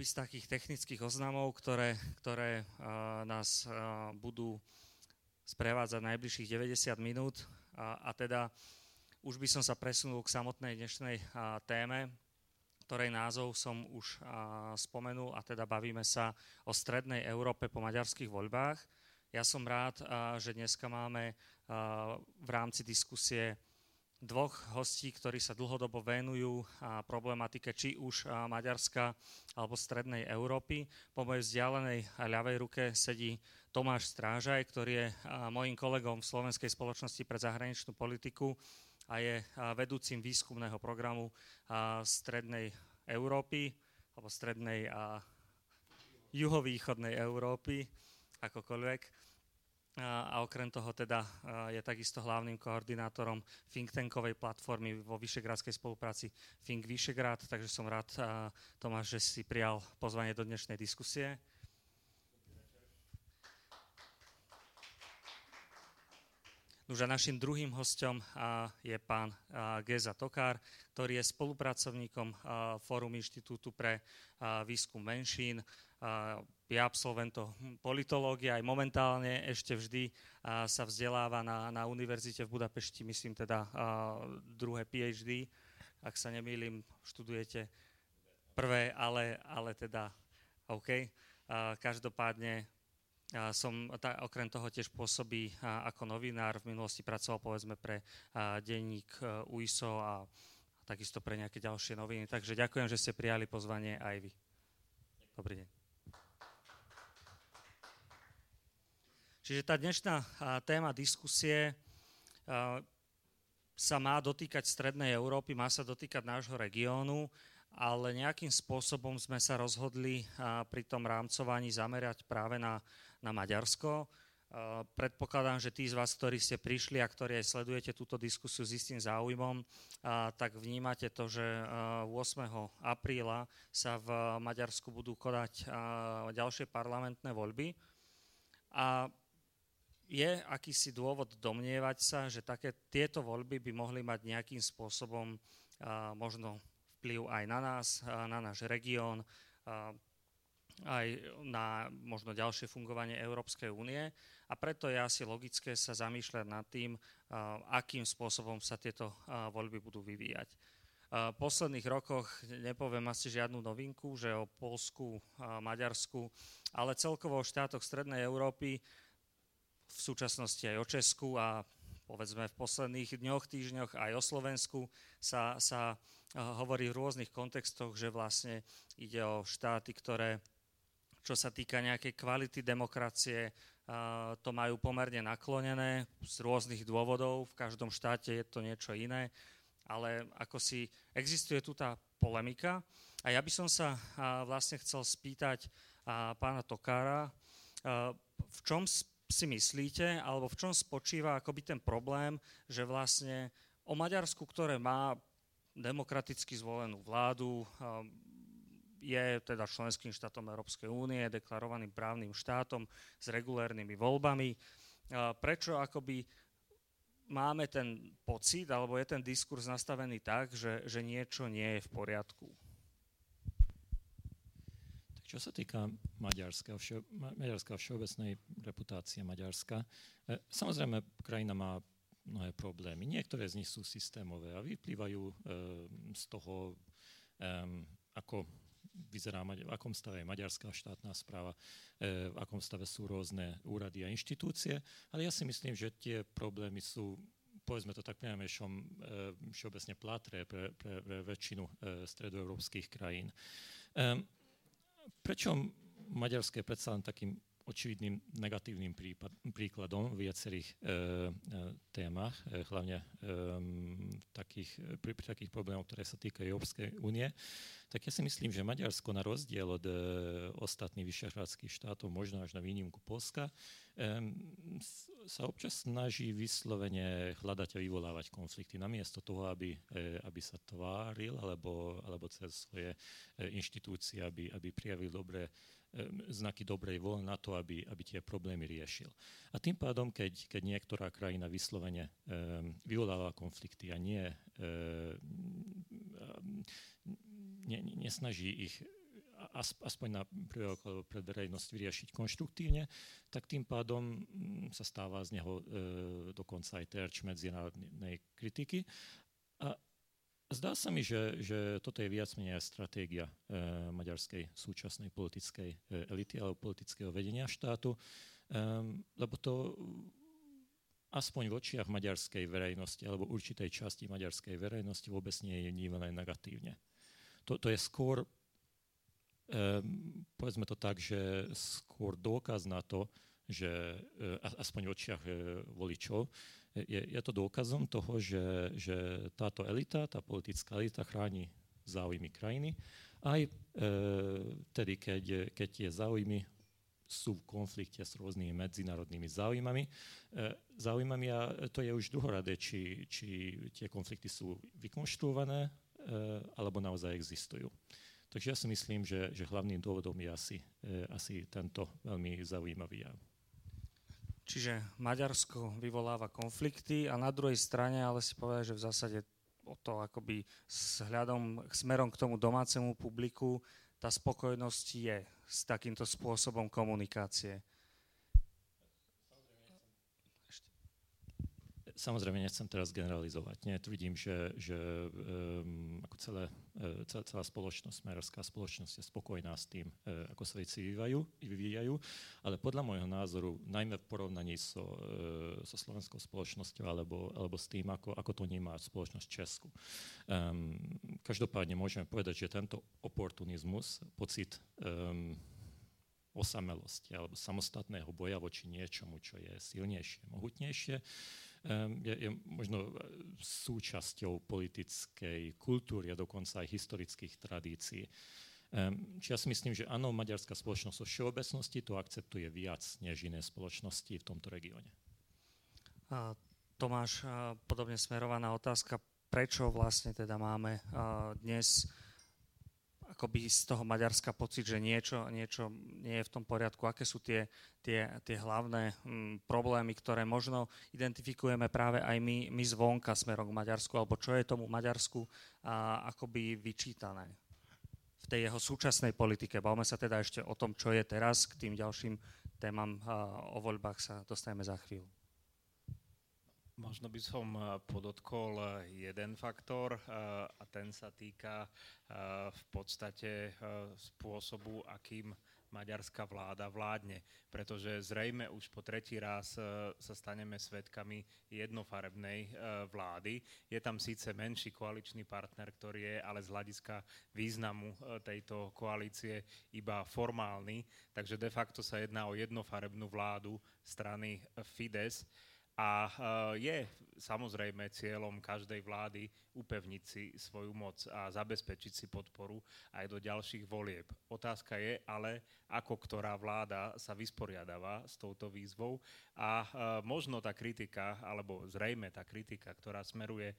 akoby z takých technických oznamov, ktoré, ktoré uh, nás uh, budú sprevádzať najbližších 90 minút. A, a teda už by som sa presunul k samotnej dnešnej uh, téme, ktorej názov som už uh, spomenul, a teda bavíme sa o strednej Európe po maďarských voľbách. Ja som rád, uh, že dneska máme uh, v rámci diskusie dvoch hostí, ktorí sa dlhodobo venujú problematike či už Maďarska alebo Strednej Európy. Po mojej vzdialenej ľavej ruke sedí Tomáš Strážaj, ktorý je mojim kolegom v Slovenskej spoločnosti pre zahraničnú politiku a je vedúcim výskumného programu Strednej Európy alebo Strednej a juhovýchodnej Európy, akokoľvek a okrem toho teda je takisto hlavným koordinátorom think tankovej platformy vo Vyšegradskej spolupráci Think Vyšegrad, takže som rád, Tomáš, že si prijal pozvanie do dnešnej diskusie. Už a našim druhým hostom je pán Geza Tokár, ktorý je spolupracovníkom Fórum Inštitútu pre výskum menšín. Je absolventom politológie, aj momentálne ešte vždy sa vzdeláva na, na univerzite v Budapešti, myslím teda druhé PhD. Ak sa nemýlim, študujete prvé, ale, ale teda OK. Každopádne som okrem toho tiež pôsobí ako novinár. V minulosti pracoval povedzme pre denník e, UISO a takisto pre nejaké ďalšie noviny. Takže ďakujem, že ste prijali pozvanie aj vy. Dobrý deň. Čiže tá dnešná téma diskusie sa má dotýkať Strednej Európy, má sa dotýkať nášho regiónu ale nejakým spôsobom sme sa rozhodli pri tom rámcovaní zamerať práve na, na Maďarsko. Predpokladám, že tí z vás, ktorí ste prišli a ktorí aj sledujete túto diskusiu s istým záujmom, tak vnímate to, že 8. apríla sa v Maďarsku budú kodať ďalšie parlamentné voľby. A je akýsi dôvod domnievať sa, že také, tieto voľby by mohli mať nejakým spôsobom možno vplyv aj na nás, na náš región, aj na možno ďalšie fungovanie Európskej únie. A preto je asi logické sa zamýšľať nad tým, akým spôsobom sa tieto voľby budú vyvíjať. V posledných rokoch nepoviem asi žiadnu novinku, že o Polsku, Maďarsku, ale celkovo o štátoch Strednej Európy, v súčasnosti aj o Česku a povedzme v posledných dňoch, týždňoch aj o Slovensku sa, sa hovorí v rôznych kontextoch, že vlastne ide o štáty, ktoré, čo sa týka nejakej kvality demokracie, to majú pomerne naklonené z rôznych dôvodov. V každom štáte je to niečo iné, ale ako si existuje tu tá polemika. A ja by som sa vlastne chcel spýtať pána Tokára, v čom si myslíte, alebo v čom spočíva akoby ten problém, že vlastne o Maďarsku, ktoré má demokraticky zvolenú vládu, je teda členským štátom Európskej únie, deklarovaným právnym štátom s regulérnymi voľbami. Prečo akoby máme ten pocit, alebo je ten diskurs nastavený tak, že, že niečo nie je v poriadku? Čo sa týka Maďarska, všeo, Maďarska všeobecnej reputácie Maďarska, e, samozrejme krajina má mnohé problémy. Niektoré z nich sú systémové a vyplývajú e, z toho, e, ako vyzerá, v akom stave je maďarská štátna správa, e, v akom stave sú rôzne úrady a inštitúcie, ale ja si myslím, že tie problémy sú povedzme to tak priamejšom, e, všeobecne platré pre, pre, pre väčšinu e, stredoeurópskych krajín. E, prečo Maďarské predsa len takým očividným negatívnym prípad, príkladom v viacerých e, e, témach, e, hlavne e, takých, pri, pri takých problémoch, ktoré sa týkajú Európskej únie, tak ja si myslím, že Maďarsko na rozdiel od e, ostatných vyšehradských štátov, možno až na výnimku Polska, e, sa občas snaží vyslovene hľadať a vyvolávať konflikty, namiesto toho, aby, e, aby sa tváril alebo, alebo cez svoje e, inštitúcie, aby, aby prijavil dobré znaky dobrej vôle na to, aby, aby tie problémy riešil. A tým pádom, keď, keď niektorá krajina vyslovene um, vyvoláva konflikty a nie, um, ne, nesnaží ich aspoň na prvého pre verejnosť vyriešiť konštruktívne, tak tým pádom mm, sa stáva z neho e, dokonca aj terč medzinárodnej kritiky. A zdá sa mi, že, že toto je viac menej stratégia e, maďarskej súčasnej politickej e, elity alebo politického vedenia štátu, e, lebo to aspoň v očiach maďarskej verejnosti alebo určitej časti maďarskej verejnosti vôbec nie je vnímané negatívne. To, to je skôr, um, povedzme to tak, že skôr dôkaz na to, že uh, aspoň v očiach voličov, je, je to dôkazom toho, že, že táto elita, tá politická elita chráni záujmy krajiny, aj uh, tedy, keď, keď tie záujmy sú v konflikte s rôznymi medzinárodnými záujmami. Záujmami a to je už druhoradé, či, či tie konflikty sú vykonštruované Eh, alebo naozaj existujú. Takže ja si myslím, že, že hlavným dôvodom je asi, eh, asi tento veľmi zaujímavý jav. Čiže Maďarsko vyvoláva konflikty a na druhej strane ale si povedať, že v zásade o to akoby s hľadom, smerom k tomu domácemu publiku tá spokojnosť je s takýmto spôsobom komunikácie. Samozrejme, nechcem teraz generalizovať. Nie, vidím, že, že um, ako celé, uh, celá, celá spoločnosť, smerovská spoločnosť je spokojná s tým, uh, ako sa veci vyvíjajú, vyvíjajú, ale podľa môjho názoru, najmä v porovnaní so, uh, so slovenskou spoločnosťou alebo, alebo s tým, ako, ako to nemá spoločnosť Česku. Um, každopádne môžeme povedať, že tento oportunizmus, pocit um, osamelosti alebo samostatného boja voči niečomu, čo je silnejšie, mohutnejšie, je, je možno e, súčasťou politickej kultúry a dokonca aj historických tradícií. Či ja si myslím, že áno, maďarská spoločnosť o všeobecnosti to akceptuje viac než iné spoločnosti v tomto regióne. Tomáš, podobne smerovaná otázka, prečo vlastne teda máme dnes akoby z toho Maďarska pocit, že niečo, niečo nie je v tom poriadku, aké sú tie, tie, tie hlavné hm, problémy, ktoré možno identifikujeme práve aj my, my zvonka smerom k Maďarsku, alebo čo je tomu Maďarsku a, akoby vyčítané v tej jeho súčasnej politike. Bavme sa teda ešte o tom, čo je teraz, k tým ďalším témam a, o voľbách sa dostaneme za chvíľu. Možno by som eh, podotkol eh, jeden faktor eh, a ten sa týka v podstate spôsobu, akým maďarská vláda vládne. Pretože zrejme už po tretí raz sa staneme svetkami jednofarebnej vlády. Je tam síce menší koaličný partner, ktorý je ale z hľadiska významu tejto koalície iba formálny. Takže de facto sa jedná o jednofarebnú vládu strany Fides a je samozrejme cieľom každej vlády upevniť si svoju moc a zabezpečiť si podporu aj do ďalších volieb. Otázka je ale, ako ktorá vláda sa vysporiadáva s touto výzvou a možno tá kritika, alebo zrejme tá kritika, ktorá smeruje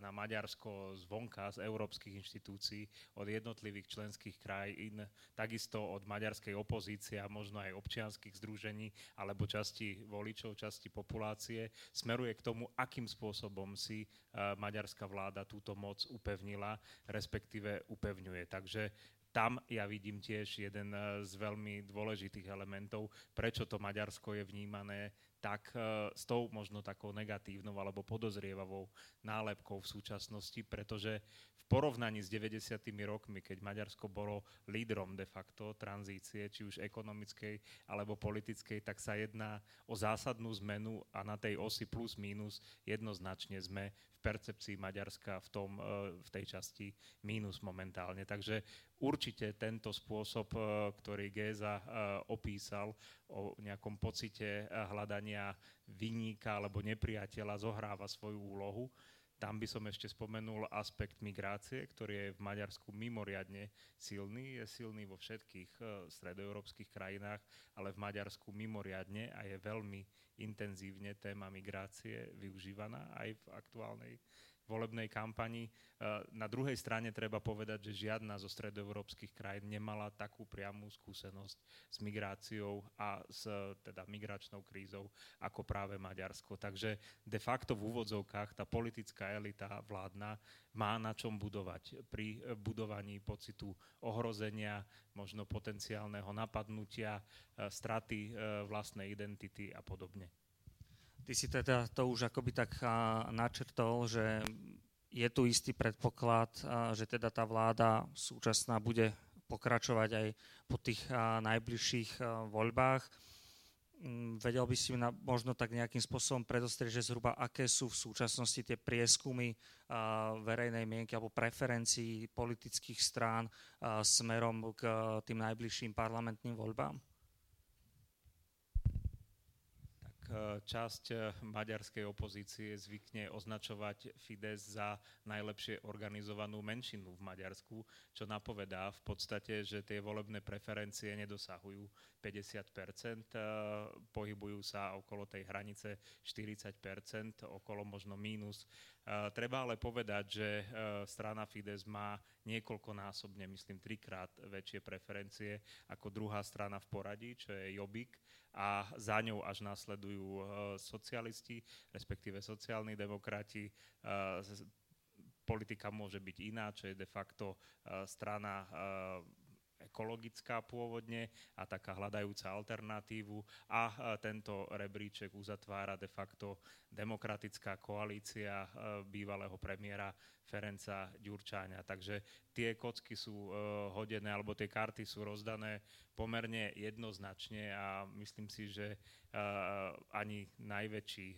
na Maďarsko zvonka, z európskych inštitúcií, od jednotlivých členských krajín, takisto od maďarskej opozície a možno aj občianských združení alebo časti voličov, časti populácie, smeruje k tomu, akým spôsobom si maďarská vláda túto moc upevnila, respektíve upevňuje. Takže tam ja vidím tiež jeden z veľmi dôležitých elementov, prečo to Maďarsko je vnímané tak s tou možno takou negatívnou alebo podozrievavou nálepkou v súčasnosti, pretože porovnaní s 90. rokmi, keď Maďarsko bolo lídrom de facto tranzície, či už ekonomickej alebo politickej, tak sa jedná o zásadnú zmenu a na tej osi plus minus jednoznačne sme v percepcii Maďarska v, tom, e, v tej časti mínus momentálne. Takže určite tento spôsob, e, ktorý Géza e, opísal o nejakom pocite hľadania vyníka alebo nepriateľa zohráva svoju úlohu. Tam by som ešte spomenul aspekt migrácie, ktorý je v Maďarsku mimoriadne silný. Je silný vo všetkých uh, stredoeurópskych krajinách, ale v Maďarsku mimoriadne a je veľmi intenzívne téma migrácie využívaná aj v aktuálnej volebnej kampani. Na druhej strane treba povedať, že žiadna zo stredoeurópskych krajín nemala takú priamú skúsenosť s migráciou a s teda migračnou krízou ako práve Maďarsko. Takže de facto v úvodzovkách tá politická elita vládna má na čom budovať pri budovaní pocitu ohrozenia, možno potenciálneho napadnutia, straty vlastnej identity a podobne. Ty si teda to už akoby tak načrtol, že je tu istý predpoklad, že teda tá vláda súčasná bude pokračovať aj po tých najbližších voľbách. Mm, vedel by si na, možno tak nejakým spôsobom predostrieť, že zhruba aké sú v súčasnosti tie prieskumy verejnej mienky alebo preferencií politických strán smerom k tým najbližším parlamentným voľbám? Časť eh, maďarskej opozície zvykne označovať Fides za najlepšie organizovanú menšinu v Maďarsku, čo napovedá v podstate, že tie volebné preferencie nedosahujú 50 eh, pohybujú sa okolo tej hranice 40% okolo možno mínus. Treba ale povedať, že strana Fides má niekoľkonásobne, myslím, trikrát väčšie preferencie ako druhá strana v poradí, čo je Jobbik a za ňou až následujú e, socialisti, respektíve sociálni demokrati. Politika môže byť iná, čo je de facto strana ekologická pôvodne a taká hľadajúca alternatívu a tento rebríček uzatvára de facto demokratická koalícia bývalého premiéra Ferenca Ďurčáňa. Takže tie kocky sú hodené, alebo tie karty sú rozdané pomerne jednoznačne a myslím si, že ani najväčší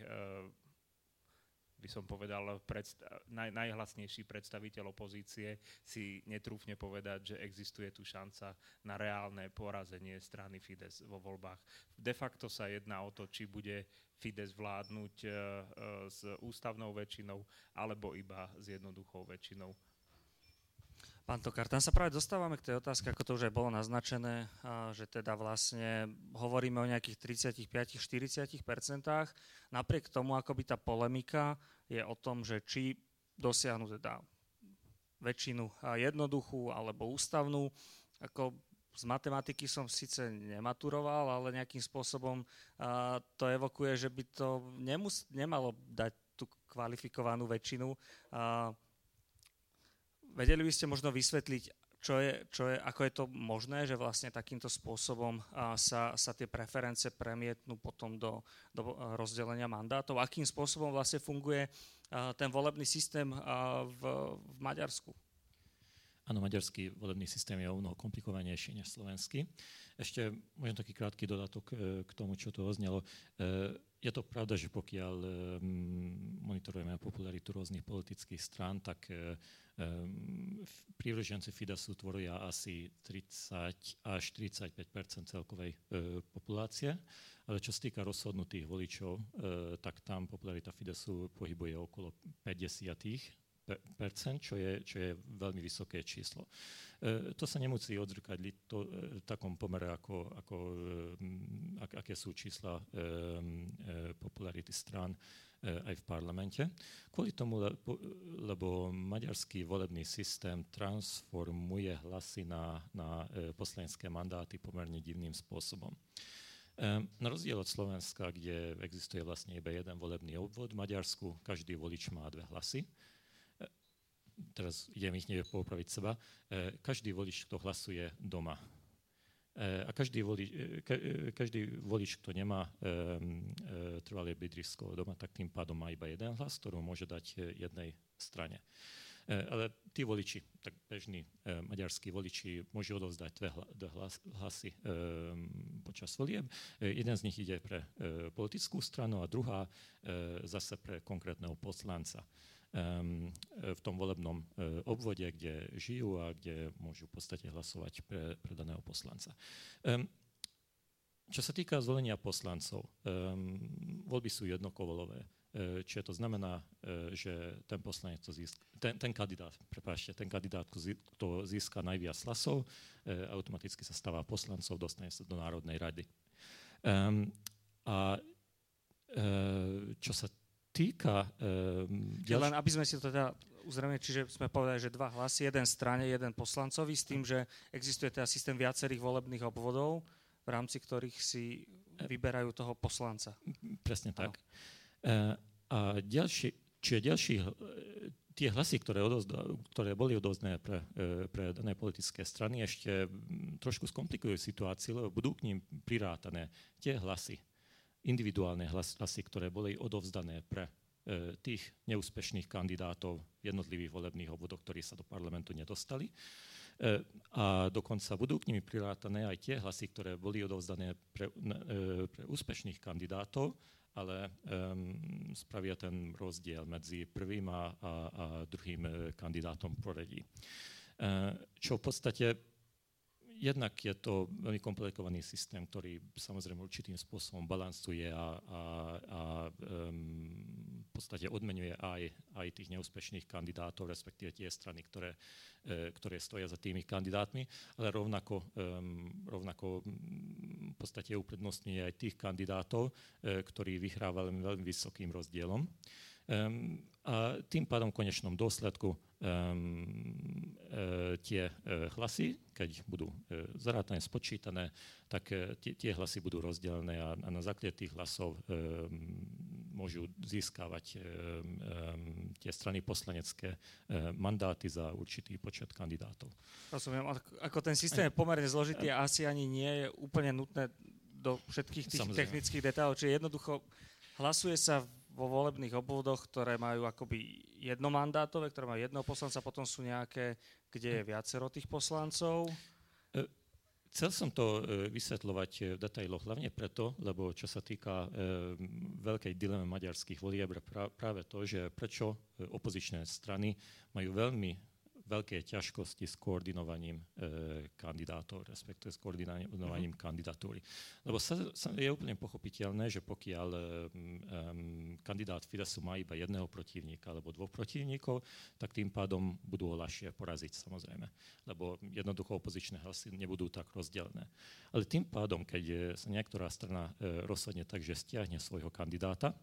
by som povedal, predst- naj, najhlasnejší predstaviteľ opozície si netrúfne povedať, že existuje tu šanca na reálne porazenie strany Fides vo voľbách. De facto sa jedná o to, či bude Fides vládnuť e, e, s ústavnou väčšinou alebo iba s jednoduchou väčšinou. Pán Tokar, tam sa práve dostávame k tej otázke, ako to už aj bolo naznačené, že teda vlastne hovoríme o nejakých 35-40%. Napriek tomu, akoby tá polemika je o tom, že či dosiahnu teda väčšinu jednoduchú alebo ústavnú. Ako z matematiky som síce nematuroval, ale nejakým spôsobom to evokuje, že by to nemus- nemalo dať tú kvalifikovanú väčšinu. Vedeli by ste možno vysvetliť, čo je, čo je, ako je to možné, že vlastne takýmto spôsobom sa, sa tie preferencie premietnú potom do, do rozdelenia mandátov? Akým spôsobom vlastne funguje ten volebný systém v, v Maďarsku? Áno, maďarský volebný systém je o mnoho komplikovanejší než slovenský. Ešte možno taký krátky dodatok e, k tomu, čo to oznelo. E, je to pravda, že pokiaľ e, monitorujeme popularitu rôznych politických strán, tak prívrženci Fidesu tvoria asi 30 až 35% celkovej populácie, ale čo sa týka rozhodnutých voličov, tak tam popularita Fidesu pohybuje okolo 50 čo je, čo je veľmi vysoké číslo. E, to sa nemusí odzrkadliť to, e, v takom pomere, ako, ako, e, ak, aké sú čísla popularity strán aj v parlamente. Kvôli tomu, lebo, lebo maďarský volebný systém transformuje hlasy na, na poslanecké mandáty pomerne divným spôsobom. Na rozdiel od Slovenska, kde existuje vlastne iba jeden volebný obvod, v Maďarsku každý volič má dve hlasy teraz idem ich nevie poupraviť seba, e, každý volič, kto hlasuje doma. E, a každý volič, e, každý volič kto nemá trvalé bydlisko doma, tak tým pádom má iba jeden hlas, ktorú môže dať jednej strane. Ale tí voliči, tak bežní maďarskí voliči, môžu odovzdať dve, hlasy počas volieb. Jeden z nich ide pre politickú stranu a druhá zase pre konkrétneho poslanca v tom volebnom e, obvode, kde žijú a kde môžu v podstate hlasovať pre, pre daného poslanca. Čo sa týka zvolenia poslancov, voľby sú jednokovolové. E, čiže to znamená, e, že ten poslanec to získa, ten, ten kandidát, prepáčte, ten kandidát, kto získa najviac hlasov, automaticky sa stáva poslancov, dostane sa do Národnej rady. Um, a čo sa týka... Um, ďalš... Len aby sme si to teda uzrejme, čiže sme povedali, že dva hlasy, jeden strane, jeden poslancovi, s tým, že existuje teda systém viacerých volebných obvodov, v rámci ktorých si vyberajú toho poslanca. Presne tak. Uh, a ďalší, čiže ďalší, tie hlasy, ktoré, odozda, ktoré boli odozdané pre, e, pre dané politické strany, ešte trošku skomplikujú situáciu, lebo budú k ním prirátané tie hlasy, individuálne hlasy, ktoré boli odovzdané pre e, tých neúspešných kandidátov jednotlivých volebných obvodov, ktorí sa do parlamentu nedostali. E, a dokonca budú k nimi prirátané aj tie hlasy, ktoré boli odovzdané pre, pre úspešných kandidátov, ale um, spravia ten rozdiel medzi prvým a, a, a druhým e, kandidátom v poradí. Čo v podstate jednak je to veľmi komplikovaný systém, ktorý samozrejme určitým spôsobom balansuje a, a, a um, v podstate odmenuje aj, aj tých neúspešných kandidátov, respektíve tie strany, ktoré, e, ktoré stoja za tými kandidátmi, ale rovnako, um, rovnako v podstate uprednostňuje aj tých kandidátov, e, ktorí vyhrávali veľmi vysokým rozdielom. A tým pádom v konečnom dôsledku um, e, tie e, hlasy, keď budú e, zarátané, spočítané, tak e, tie, tie hlasy budú rozdelené a, a na základe tých hlasov e, môžu získavať e, tie strany poslanecké mandáty za určitý počet kandidátov. Rozumiem, ako ten systém je pomerne zložitý a asi ani nie je úplne nutné do všetkých tých Samozrejme. technických detailov, čiže jednoducho hlasuje sa vo volebných obvodoch, ktoré majú akoby jednomandátové, ktoré majú jedného poslanca, potom sú nejaké, kde je viacero tých poslancov. E, chcel som to e, vysvetľovať v detailoch hlavne preto, lebo čo sa týka e, veľkej dilemy maďarských volieb, práve to, že prečo opozičné strany majú veľmi veľké ťažkosti s koordinovaním e, kandidátov, respektíve s koordinovaním uh-huh. kandidatúry. Lebo sa, sa je úplne pochopiteľné, že pokiaľ um, kandidát Fidesu má iba jedného protivníka alebo dvoch protivníkov, tak tým pádom budú ho ľahšie poraziť samozrejme, lebo jednoducho opozičné hlasy nebudú tak rozdelené. Ale tým pádom, keď sa niektorá strana e, rozhodne tak, že stiahne svojho kandidáta,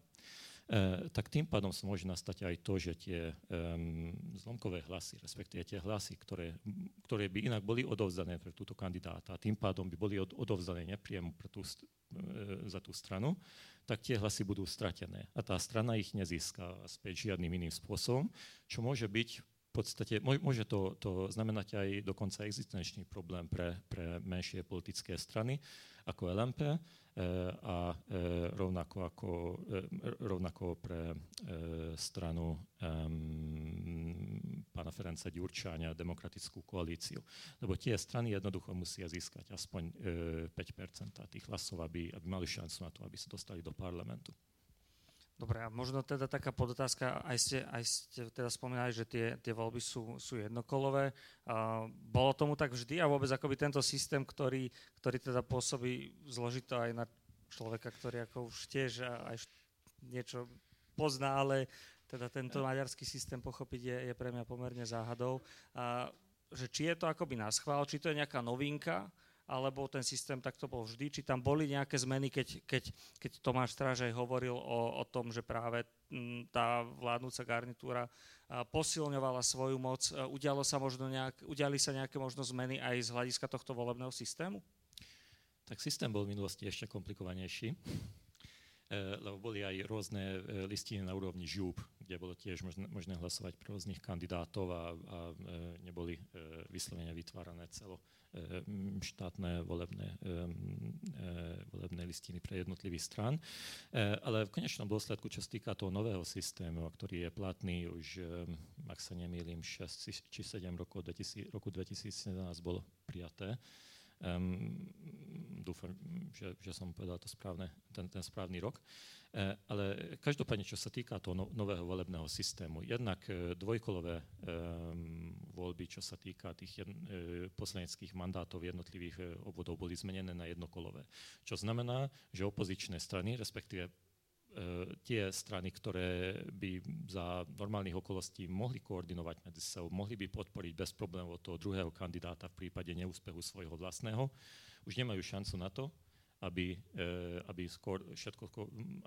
tak tým pádom sa môže nastať aj to, že tie um, zlomkové hlasy, respektíve tie hlasy, ktoré, ktoré by inak boli odovzdané pre túto kandidáta a tým pádom by boli od, odovzdané nepriamo pre tú, e, za tú stranu, tak tie hlasy budú stratené. A tá strana ich nezíska späť žiadnym iným spôsobom, čo môže byť v podstate, môže to, to znamenať aj dokonca existenčný problém pre, pre menšie politické strany, ako LMP, E, a e, rovnako, ako, e, rovnako pre stranu pána Ferenca Ďurčáňa demokratickú koalíciu. Lebo tie strany jednoducho musia získať aspoň 5 tých hlasov, aby, aby mali šancu na to, aby sa dostali do parlamentu. Dobre, a možno teda taká podotázka, aj ste, aj ste teda spomínali, že tie, tie voľby sú, sú jednokolové. Uh, bolo tomu tak vždy a vôbec akoby tento systém, ktorý, ktorý teda pôsobí zložito aj na človeka, ktorý ako už tiež aj niečo pozná, ale teda tento maďarský systém pochopiť je, je pre mňa pomerne záhadou. A, že či je to akoby na schvál, či to je nejaká novinka, alebo ten systém takto bol vždy? Či tam boli nejaké zmeny, keď, keď, keď Tomáš Strážaj hovoril o, o tom, že práve tá vládnúca garnitúra posilňovala svoju moc. Udialo sa možno nejak, udiali sa nejaké možno zmeny aj z hľadiska tohto volebného systému? Tak systém bol v minulosti ešte komplikovanejší. Eh, lebo boli aj rôzne eh, listiny na úrovni žúb, kde bolo tiež možné, možné hlasovať pre rôznych kandidátov a, a eh, neboli vyslovene vytvárané celo štátne volebné, volebné listiny pre jednotlivých strán. Ale v konečnom dôsledku, čo sa týka toho nového systému, ktorý je platný už, ak sa nemýlim, 6 či 7 rokov, 2000, roku 2017 bolo prijaté, Um, dúfam, že, že som povedal to správne, ten, ten správny rok. Uh, ale každopádne, čo sa týka toho no, nového volebného systému, jednak uh, dvojkolové voľby, čo sa týka tých uh, poslaneckých mandátov jednotlivých obvodov, boli zmenené na jednokolové. Čo znamená, že opozičné strany, respektíve E, tie strany, ktoré by za normálnych okolností mohli koordinovať medzi sebou, mohli by podporiť bez problémov toho druhého kandidáta v prípade neúspechu svojho vlastného, už nemajú šancu na to, aby, aby, skôr, všetko,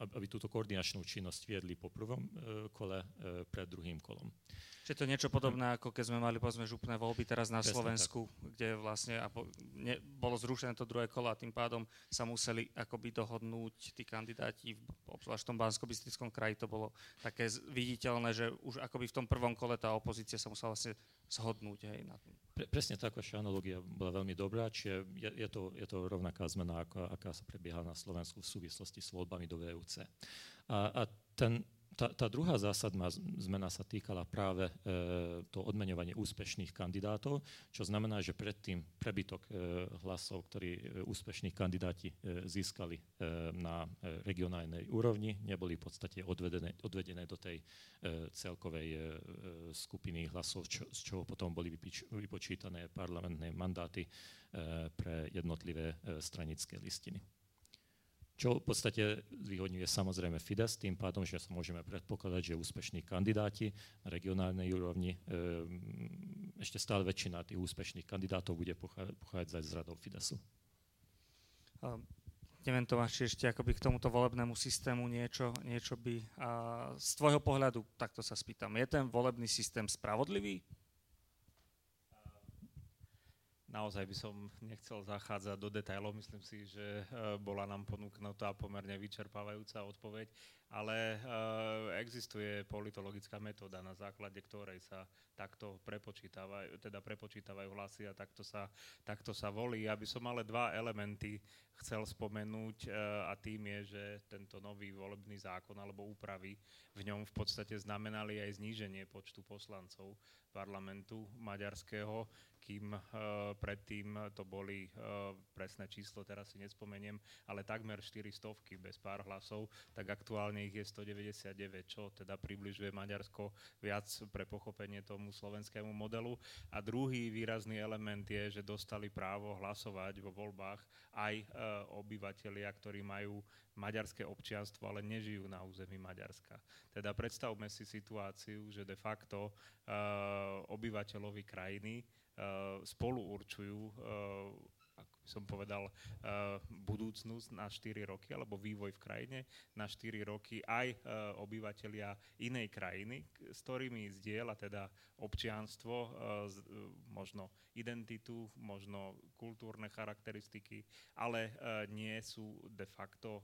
aby túto koordinačnú činnosť viedli po prvom kole pred druhým kolom. Čiže to niečo podobné, ako keď sme mali povedzme župné voľby teraz na Presne Slovensku, tak. kde vlastne ne, bolo zrušené to druhé kolo a tým pádom sa museli akoby dohodnúť tí kandidáti, obzvlášť v tom bansko kraji to bolo také viditeľné, že už akoby v tom prvom kole tá opozícia sa musela vlastne zhodnúť. Hej, na tom. Pre, presne tak, vaša analogia bola veľmi dobrá, čiže je, je, to, je to rovnaká zmena, ako, aká sa prebieha na Slovensku v súvislosti s voľbami do VUC. A, a ten, tá, tá druhá zásadná zmena sa týkala práve e, to odmeňovanie úspešných kandidátov, čo znamená, že predtým prebytok e, hlasov, ktorí e, úspešní kandidáti e, získali e, na e, regionálnej úrovni, neboli v podstate odvedené, odvedené do tej e, celkovej e, skupiny hlasov, čo, z čoho potom boli vypič, vypočítané parlamentné mandáty e, pre jednotlivé e, stranické listiny. Čo v podstate zvýhodňuje samozrejme Fides, tým pádom, že sa môžeme predpokladať, že úspešní kandidáti na regionálnej úrovni, ehm, ešte stále väčšina tých úspešných kandidátov bude pochádzať z radov Fidesu. Um. Neviem, Tomáš, či ešte akoby k tomuto volebnému systému niečo, niečo by... A z tvojho pohľadu, takto sa spýtam, je ten volebný systém spravodlivý? Naozaj by som nechcel zachádzať do detajlov, myslím si, že e, bola nám ponúknutá pomerne vyčerpávajúca odpoveď, ale e, existuje politologická metóda, na základe ktorej sa takto prepočítavajú, teda prepočítavajú hlasy a takto sa, takto sa volí. Aby som ale dva elementy chcel spomenúť e, a tým je, že tento nový volebný zákon alebo úpravy v ňom v podstate znamenali aj zníženie počtu poslancov parlamentu maďarského, kým uh, predtým to boli uh, presné číslo, teraz si nespomeniem, ale takmer 400 bez pár hlasov, tak aktuálne ich je 199, čo teda približuje Maďarsko viac pre pochopenie tomu slovenskému modelu. A druhý výrazný element je, že dostali právo hlasovať vo voľbách aj obyvatelia, ktorí majú maďarské občianstvo, ale nežijú na území Maďarska. Teda predstavme si situáciu, že de facto uh, obyvateľovi krajiny uh, spolu určujú by som povedal, uh, budúcnosť na 4 roky, alebo vývoj v krajine na 4 roky aj uh, obyvateľia inej krajiny, s ktorými zdieľa teda občianstvo, uh, možno identitu, možno kultúrne charakteristiky, ale nie sú de facto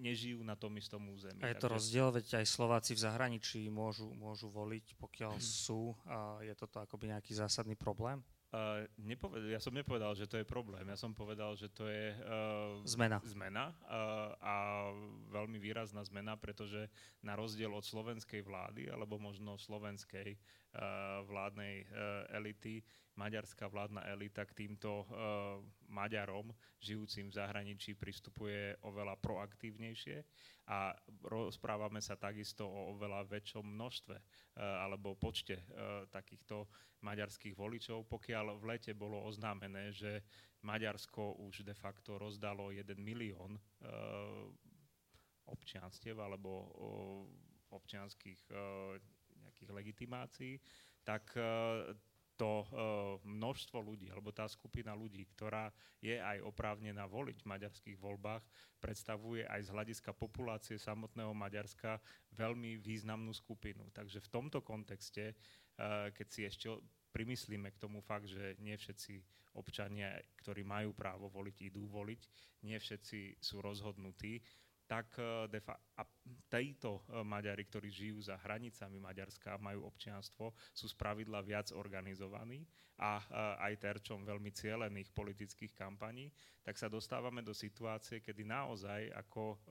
nežijú na tom istom území. A je to Takže... rozdiel, veď aj Slováci v zahraničí môžu, môžu voliť, pokiaľ hmm. sú. A je toto akoby nejaký zásadný problém? Uh, nepoved- ja som nepovedal, že to je problém. Ja som povedal, že to je uh, zmena, zmena uh, a veľmi výrazná zmena, pretože na rozdiel od slovenskej vlády alebo možno slovenskej uh, vládnej uh, elity maďarská vládna elita k týmto uh, Maďarom žijúcim v zahraničí pristupuje oveľa proaktívnejšie a rozprávame sa takisto o oveľa väčšom množstve uh, alebo počte uh, takýchto maďarských voličov, pokiaľ v lete bolo oznámené, že Maďarsko už de facto rozdalo 1 milión uh, občianstiev alebo občianských nejakých legitimácií, tak to uh, množstvo ľudí, alebo tá skupina ľudí, ktorá je aj oprávnená voliť v maďarských voľbách, predstavuje aj z hľadiska populácie samotného Maďarska veľmi významnú skupinu. Takže v tomto kontexte, uh, keď si ešte primyslíme k tomu fakt, že nie všetci občania, ktorí majú právo voliť, idú voliť, nie všetci sú rozhodnutí, tak eh, defa- a títo eh, Maďari, ktorí žijú za hranicami Maďarska, majú občianstvo, sú spravidla viac organizovaní a eh, aj terčom veľmi cielených politických kampaní, tak sa dostávame do situácie, kedy naozaj ako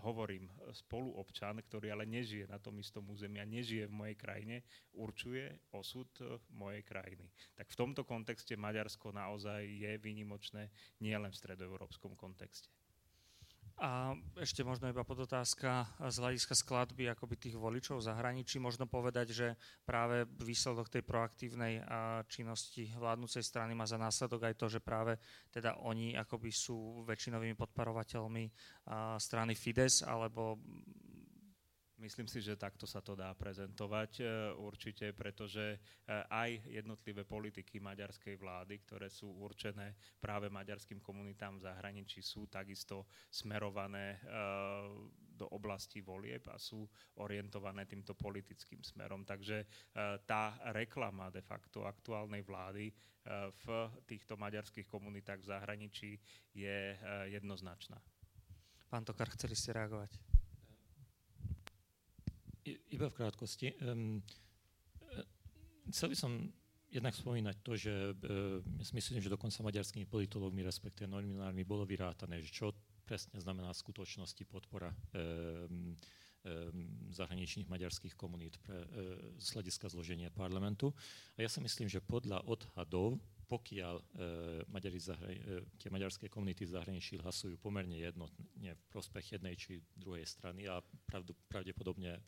hovorím, spoluobčan, ktorý ale nežije na tom istom území a nežije v mojej krajine, určuje osud mojej krajiny. Tak v tomto kontexte Maďarsko naozaj je výnimočné nielen v stredoeurópskom kontexte. A ešte možno iba podotázka z hľadiska skladby akoby tých voličov zahraničí. Možno povedať, že práve výsledok tej proaktívnej činnosti vládnúcej strany má za následok aj to, že práve teda oni akoby sú väčšinovými podporovateľmi strany Fides, alebo Myslím si, že takto sa to dá prezentovať e, určite, pretože e, aj jednotlivé politiky maďarskej vlády, ktoré sú určené práve maďarským komunitám v zahraničí, sú takisto smerované e, do oblasti volieb a sú orientované týmto politickým smerom. Takže tá reklama de facto aktuálnej vlády v týchto maďarských komunitách v zahraničí je jednoznačná. Pán Tokar, chceli ste reagovať? Iba v krátkosti. Um, chcel by som jednak spomínať to, že uh, ja si myslím, že dokonca maďarskými politológmi, respektíve nominármi, bolo vyrátané, že čo presne znamená v skutočnosti podpora um, um, zahraničných maďarských komunít pre, uh, z hľadiska zloženia parlamentu. A ja si myslím, že podľa odhadov pokiaľ e, Maďari zahra- e, tie maďarské komunity v zahraničí hlasujú pomerne jednotne v prospech jednej či druhej strany a pravdu, pravdepodobne e,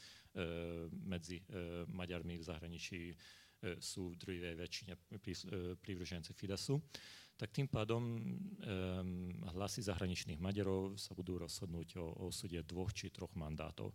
medzi e, Maďarmi v zahraničí e, sú v druhej väčšine prí, e, Fidesu, tak tým pádom e, hlasy zahraničných Maďarov sa budú rozhodnúť o, o dvoch či troch mandátov.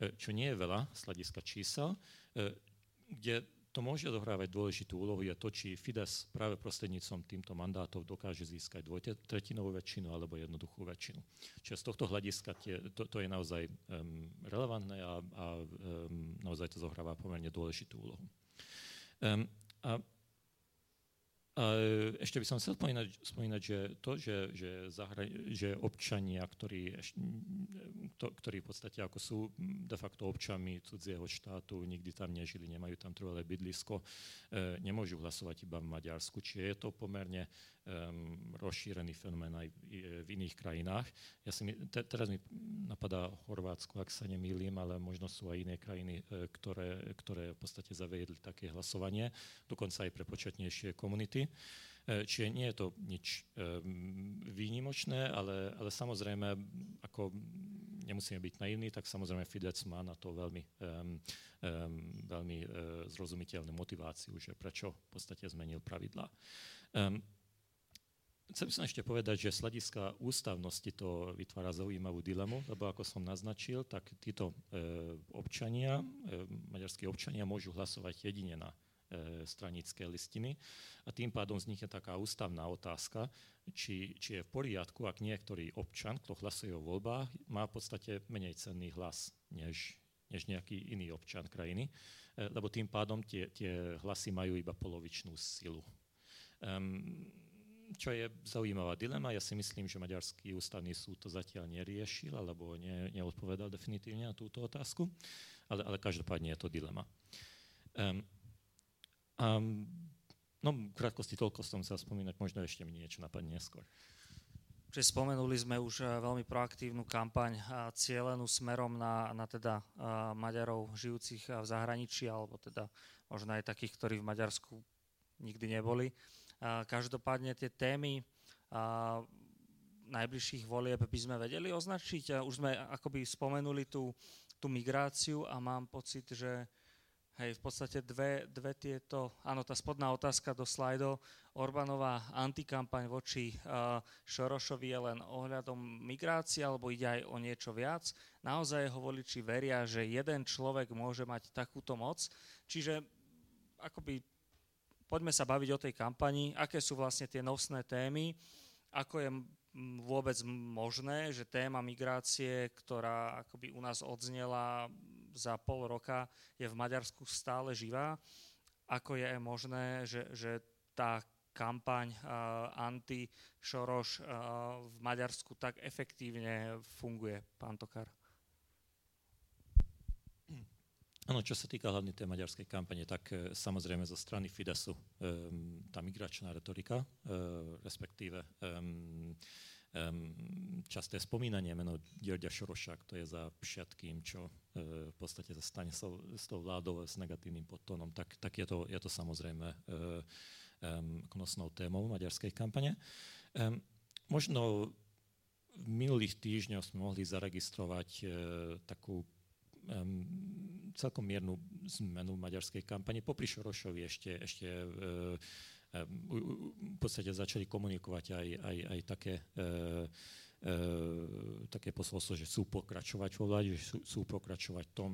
E, čo nie je veľa z čísel, e, kde to môže zohrávať dôležitú úlohu je to, či Fides práve prostredníctvom týmto mandátov dokáže získať dvojtretinovú väčšinu alebo jednoduchú väčšinu. Čiže z tohto hľadiska tie, to, to je naozaj um, relevantné a, a um, naozaj to zohráva pomerne dôležitú úlohu. Um, a ešte by som chcel spomínať, spomínať že to, že, že, zahra, že občania, ktorí, to, ktorí v podstate ako sú de facto občanmi cudzieho štátu, nikdy tam nežili, nemajú tam trvalé bydlisko, e, nemôžu hlasovať iba v Maďarsku. Čiže je to pomerne um, rozšírený fenomén aj v iných krajinách. Ja si, te, teraz mi napadá Chorvátsko, ak sa nemýlim, ale možno sú aj iné krajiny, e, ktoré, ktoré v podstate zaviedli také hlasovanie, dokonca aj pre početnejšie komunity. E, čiže nie je to nič výnimočné, ale, ale samozrejme, ako nemusíme byť naivní, tak samozrejme Fidesz má na to veľmi, um, um, veľmi uh, zrozumiteľnú motiváciu, že prečo v podstate zmenil pravidlá. Um, Chcel som ešte povedať, že z hľadiska ústavnosti to vytvára zaujímavú dilemu, lebo ako som naznačil, tak títo e, občania, e, maďarskí občania môžu hlasovať jedine na e, stranické listiny a tým pádom vznikne taká ústavná otázka, či, či je v poriadku, ak niektorý občan, kto hlasuje o voľbách, má v podstate menej cenný hlas než, než nejaký iný občan krajiny, e, lebo tým pádom tie, tie hlasy majú iba polovičnú silu. Um, čo je zaujímavá dilema. Ja si myslím, že Maďarský ústavný súd to zatiaľ neriešil alebo ne, neodpovedal definitívne na túto otázku, ale, ale každopádne je to dilema. Um, um, no, v krátkosti toľko som sa spomínať, možno ešte mi niečo napadne neskôr. Čiže spomenuli sme už eh, veľmi proaktívnu kampaň cielenú smerom na, na teda eh, Maďarov žijúcich v zahraničí, alebo teda možno aj takých, ktorí v Maďarsku nikdy neboli. Každopádne tie témy najbližších volieb by sme vedeli označiť. Už sme akoby spomenuli tú, tú migráciu a mám pocit, že hej, v podstate dve, dve tieto, áno, tá spodná otázka do slajdo, Orbánová antikampaň voči uh, Šorošovi je len ohľadom migrácie, alebo ide aj o niečo viac. Naozaj jeho voliči veria, že jeden človek môže mať takúto moc. Čiže akoby poďme sa baviť o tej kampani, aké sú vlastne tie nosné témy, ako je vôbec možné, že téma migrácie, ktorá akoby u nás odznela za pol roka, je v Maďarsku stále živá. Ako je možné, že, že tá kampaň uh, anti-Šoroš uh, v Maďarsku tak efektívne funguje, pán Tokar? Áno, čo sa týka hlavne tej maďarskej kampane, tak e, samozrejme zo strany Fidesu e, tá migračná retorika, e, respektíve časté spomínanie meno Ďorďa Šoroša, to je za všetkým, čo v podstate sa stane s tou vládou s negatívnym podtónom, tak, tak je, to, je to samozrejme nosnou témou maďarskej kampane. Možno v minulých týždňoch sme mohli zaregistrovať takú um, celkom miernu zmenu maďarskej kampani. Popri Šorošovi ešte, ešte uh, v podstate začali komunikovať aj, aj, aj také uh, také posolstvo, že sú pokračovať vo vláde, že sú pokračovať v tom,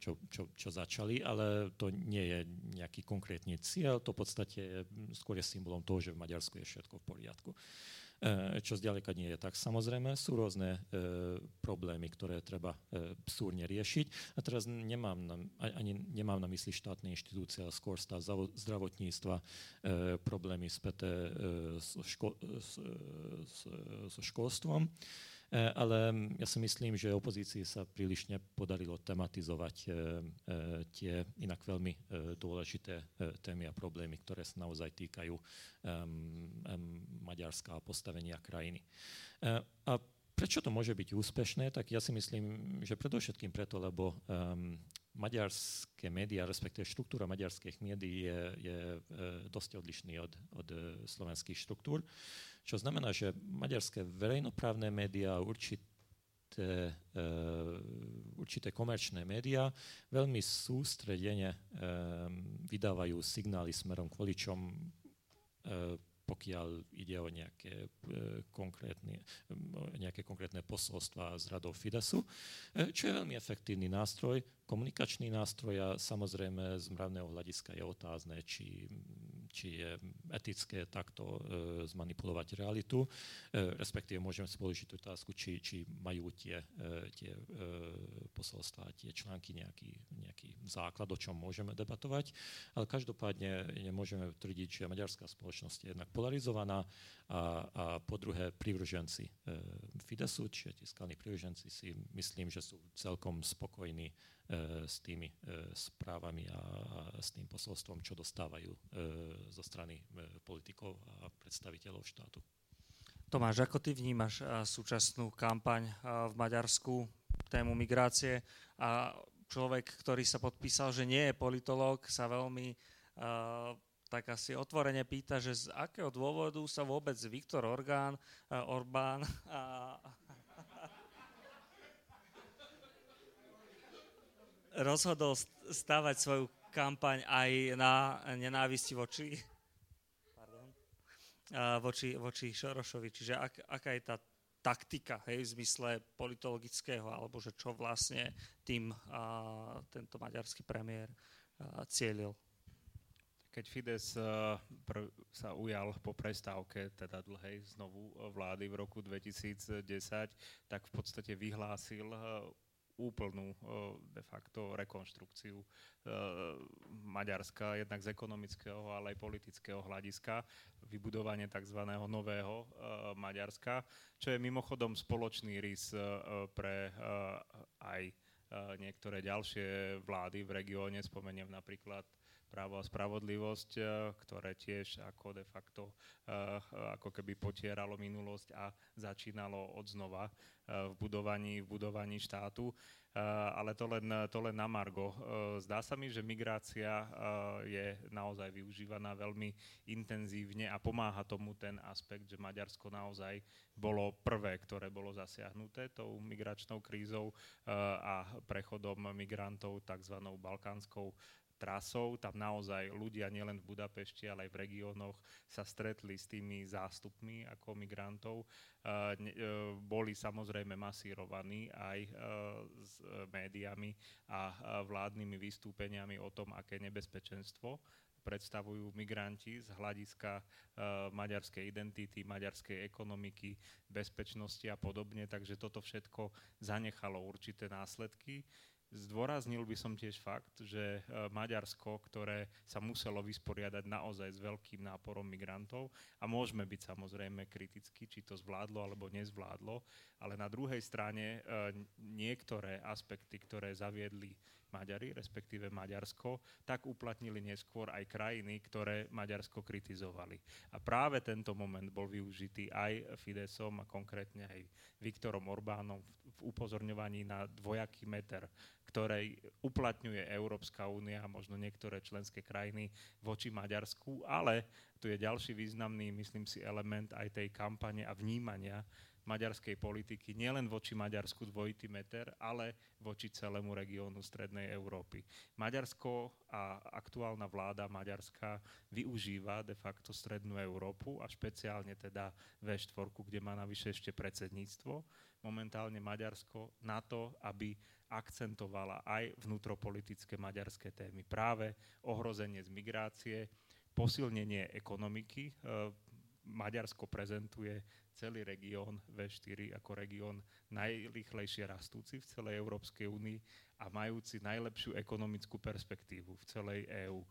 čo, čo, čo začali, ale to nie je nejaký konkrétny cieľ, to v podstate je skôr je symbolom toho, že v Maďarsku je všetko v poriadku. E, čo zďaleka nie je tak. Samozrejme sú rôzne e, problémy, ktoré treba e, súrne riešiť. A teraz nemám na, ani nemám na mysli štátne inštitúcie, ale skôr stav zdravotníctva, problémy späté so, ško, so, so školstvom. Eh, ale ja si myslím, že opozícii sa príliš nepodarilo tematizovať eh, eh, tie inak veľmi dôležité témy a problémy, ktoré sa naozaj týkajú Maďarska a postavenia krajiny. A prečo to môže byť úspešné? Tak ja si myslím, že predovšetkým preto, lebo maďarské médiá, respektíve štruktúra maďarských médií je, je dosť odlišný od, od slovenských štruktúr. Čo znamená, že maďarské verejnoprávne médiá, určité, uh, určité komerčné médiá veľmi sústredene uh, vydávajú signály smerom k voličom uh, pokiaľ ide o nejaké, konkrétne, nejaké konkrétne posolstva z radov Fidesu, čo je veľmi efektívny nástroj, komunikačný nástroj a samozrejme z mravného hľadiska je otázne, či či je etické takto e, zmanipulovať realitu, e, respektíve môžeme si položiť otázku, či, či majú tie, e, tie e, posolstvá, tie články nejaký, nejaký základ, o čom môžeme debatovať. Ale každopádne nemôžeme tvrdiť, že maďarská spoločnosť je jednak polarizovaná a, a po druhé privrženci e, Fidesu, čiže tí skalní privrženci si myslím, že sú celkom spokojní s tými e, správami a s tým posolstvom, čo dostávajú e, zo strany politikov a predstaviteľov štátu. Tomáš, ako ty vnímaš súčasnú kampaň v Maďarsku, tému migrácie a človek, ktorý sa podpísal, že nie je politológ, sa veľmi tak asi otvorene pýta, že z akého dôvodu sa vôbec Viktor Orgán, Orbán a, rozhodol stavať svoju kampaň aj na nenávisti voči, pardon, voči, voči Šorošovi. Čiže ak, aká je tá taktika hej, v zmysle politologického, alebo že čo vlastne tým a, tento maďarský premiér a, cielil? Keď Fides sa ujal po prestávke, teda dlhej znovu vlády v roku 2010, tak v podstate vyhlásil úplnú de facto rekonštrukciu Maďarska, jednak z ekonomického, ale aj politického hľadiska, vybudovanie tzv. nového Maďarska, čo je mimochodom spoločný rys pre aj niektoré ďalšie vlády v regióne, spomeniem napríklad právo a spravodlivosť, ktoré tiež ako de facto ako keby potieralo minulosť a začínalo od znova v budovaní, v budovaní štátu. Ale to len, to len na Margo. Zdá sa mi, že migrácia je naozaj využívaná veľmi intenzívne a pomáha tomu ten aspekt, že Maďarsko naozaj bolo prvé, ktoré bolo zasiahnuté tou migračnou krízou a prechodom migrantov tzv. balkánskou trasou. Tam naozaj ľudia nielen v Budapešti, ale aj v regiónoch sa stretli s tými zástupmi ako migrantov. E, boli samozrejme masírovaní aj e, s médiami a vládnymi vystúpeniami o tom, aké nebezpečenstvo predstavujú migranti z hľadiska uh, maďarskej identity, maďarskej ekonomiky, bezpečnosti a podobne. Takže toto všetko zanechalo určité následky. Zdôraznil by som tiež fakt, že e, Maďarsko, ktoré sa muselo vysporiadať naozaj s veľkým náporom migrantov a môžeme byť samozrejme kriticky, či to zvládlo alebo nezvládlo, ale na druhej strane e, niektoré aspekty, ktoré zaviedli Maďari, respektíve Maďarsko, tak uplatnili neskôr aj krajiny, ktoré Maďarsko kritizovali. A práve tento moment bol využitý aj Fidesom a konkrétne aj Viktorom Orbánom v upozorňovaní na dvojaký meter ktorej uplatňuje Európska únia a možno niektoré členské krajiny voči Maďarsku, ale tu je ďalší významný, myslím si, element aj tej kampane a vnímania maďarskej politiky, nielen voči Maďarsku dvojitý meter, ale voči celému regiónu Strednej Európy. Maďarsko a aktuálna vláda Maďarska využíva de facto Strednú Európu a špeciálne teda V4, kde má navyše ešte predsedníctvo, momentálne Maďarsko, na to, aby akcentovala aj vnútropolitické maďarské témy. Práve ohrozenie z migrácie, posilnenie ekonomiky. E, Maďarsko prezentuje celý región V4 ako región najrýchlejšie rastúci v celej Európskej únii a majúci najlepšiu ekonomickú perspektívu v celej EÚ, e,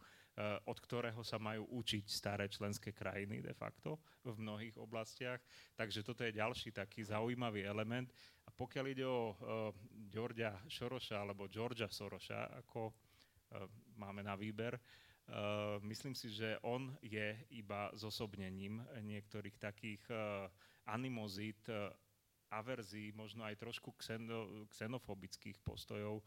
od ktorého sa majú učiť staré členské krajiny de facto v mnohých oblastiach. Takže toto je ďalší taký zaujímavý element. A pokiaľ ide o uh, Georgia Soroša alebo Georgia Soroša, ako uh, máme na výber, Uh, myslím si, že on je iba zosobnením niektorých takých uh, animozít, uh, averzí, možno aj trošku xeno, xenofobických postojov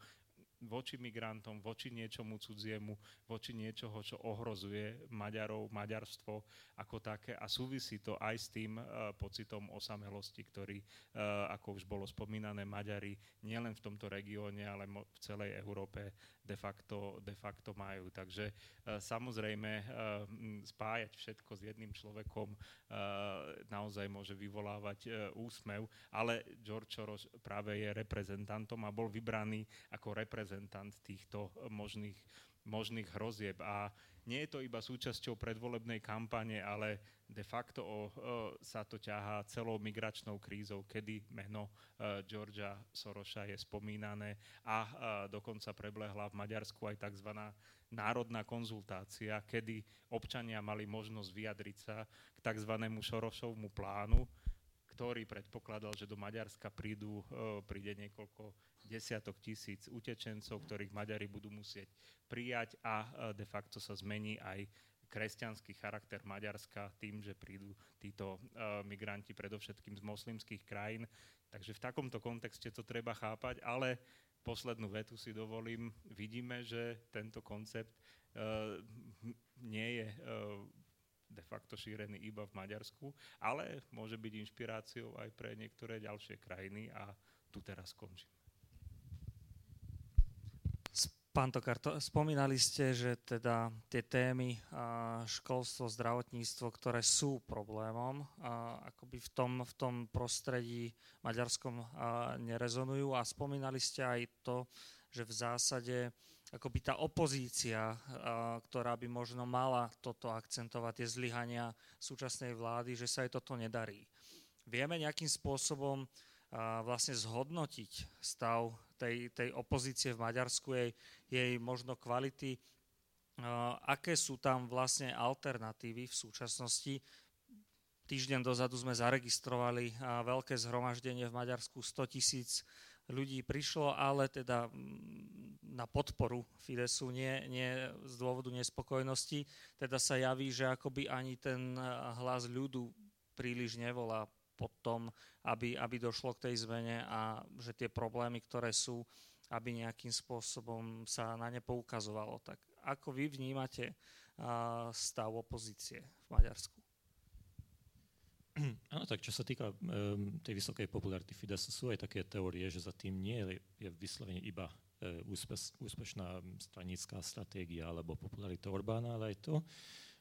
voči migrantom, voči niečomu cudziemu, voči niečoho, čo ohrozuje Maďarov, maďarstvo ako také. A súvisí to aj s tým uh, pocitom osamelosti, ktorý, uh, ako už bolo spomínané, Maďari nielen v tomto regióne, ale mo- v celej Európe de facto, de facto majú. Takže uh, samozrejme uh, spájať všetko s jedným človekom uh, naozaj môže vyvolávať úsmev, ale George Soros práve je reprezentantom a bol vybraný ako reprezentant týchto možných, možných hrozieb. A nie je to iba súčasťou predvolebnej kampane, ale de facto o, sa to ťahá celou migračnou krízou, kedy meno uh, Georgia Soroša je spomínané a uh, dokonca preblehla v Maďarsku aj tzv. národná konzultácia, kedy občania mali možnosť vyjadriť sa k tzv. Sorošovmu plánu, ktorý predpokladal, že do Maďarska prídu, uh, príde niekoľko desiatok tisíc utečencov, ktorých Maďari budú musieť prijať a e, de facto sa zmení aj kresťanský charakter Maďarska tým, že prídu títo uh, migranti predovšetkým z moslimských krajín. Takže v takomto kontexte to treba chápať, ale poslednú vetu si dovolím. Vidíme, že tento koncept uh, nie je uh, de facto šírený iba v Maďarsku, ale môže byť inšpiráciou aj pre niektoré ďalšie krajiny a tu teraz skončím. Pán Tokar, to, spomínali ste, že teda tie témy školstvo, zdravotníctvo, ktoré sú problémom, akoby v tom, v tom prostredí maďarskom nerezonujú a spomínali ste aj to, že v zásade akoby tá opozícia, ktorá by možno mala toto akcentovať, tie zlyhania súčasnej vlády, že sa jej toto nedarí. Vieme nejakým spôsobom vlastne zhodnotiť stav tej, tej opozície v Maďarsku, jej, jej možno kvality, aké sú tam vlastne alternatívy v súčasnosti. Týždeň dozadu sme zaregistrovali veľké zhromaždenie v Maďarsku, 100 tisíc ľudí prišlo, ale teda na podporu Fidesu, nie, nie z dôvodu nespokojnosti. Teda sa javí, že akoby ani ten hlas ľudu príliš nevolá potom, aby, aby došlo k tej zmene a že tie problémy, ktoré sú, aby nejakým spôsobom sa na ne poukazovalo. Tak ako vy vnímate stav opozície v Maďarsku? Áno, tak čo sa týka um, tej vysokej popularity Fidesu, sú aj také teórie, že za tým nie je, je vyslovene iba uh, úspeš, úspešná stranická stratégia alebo popularita Orbána, ale aj to,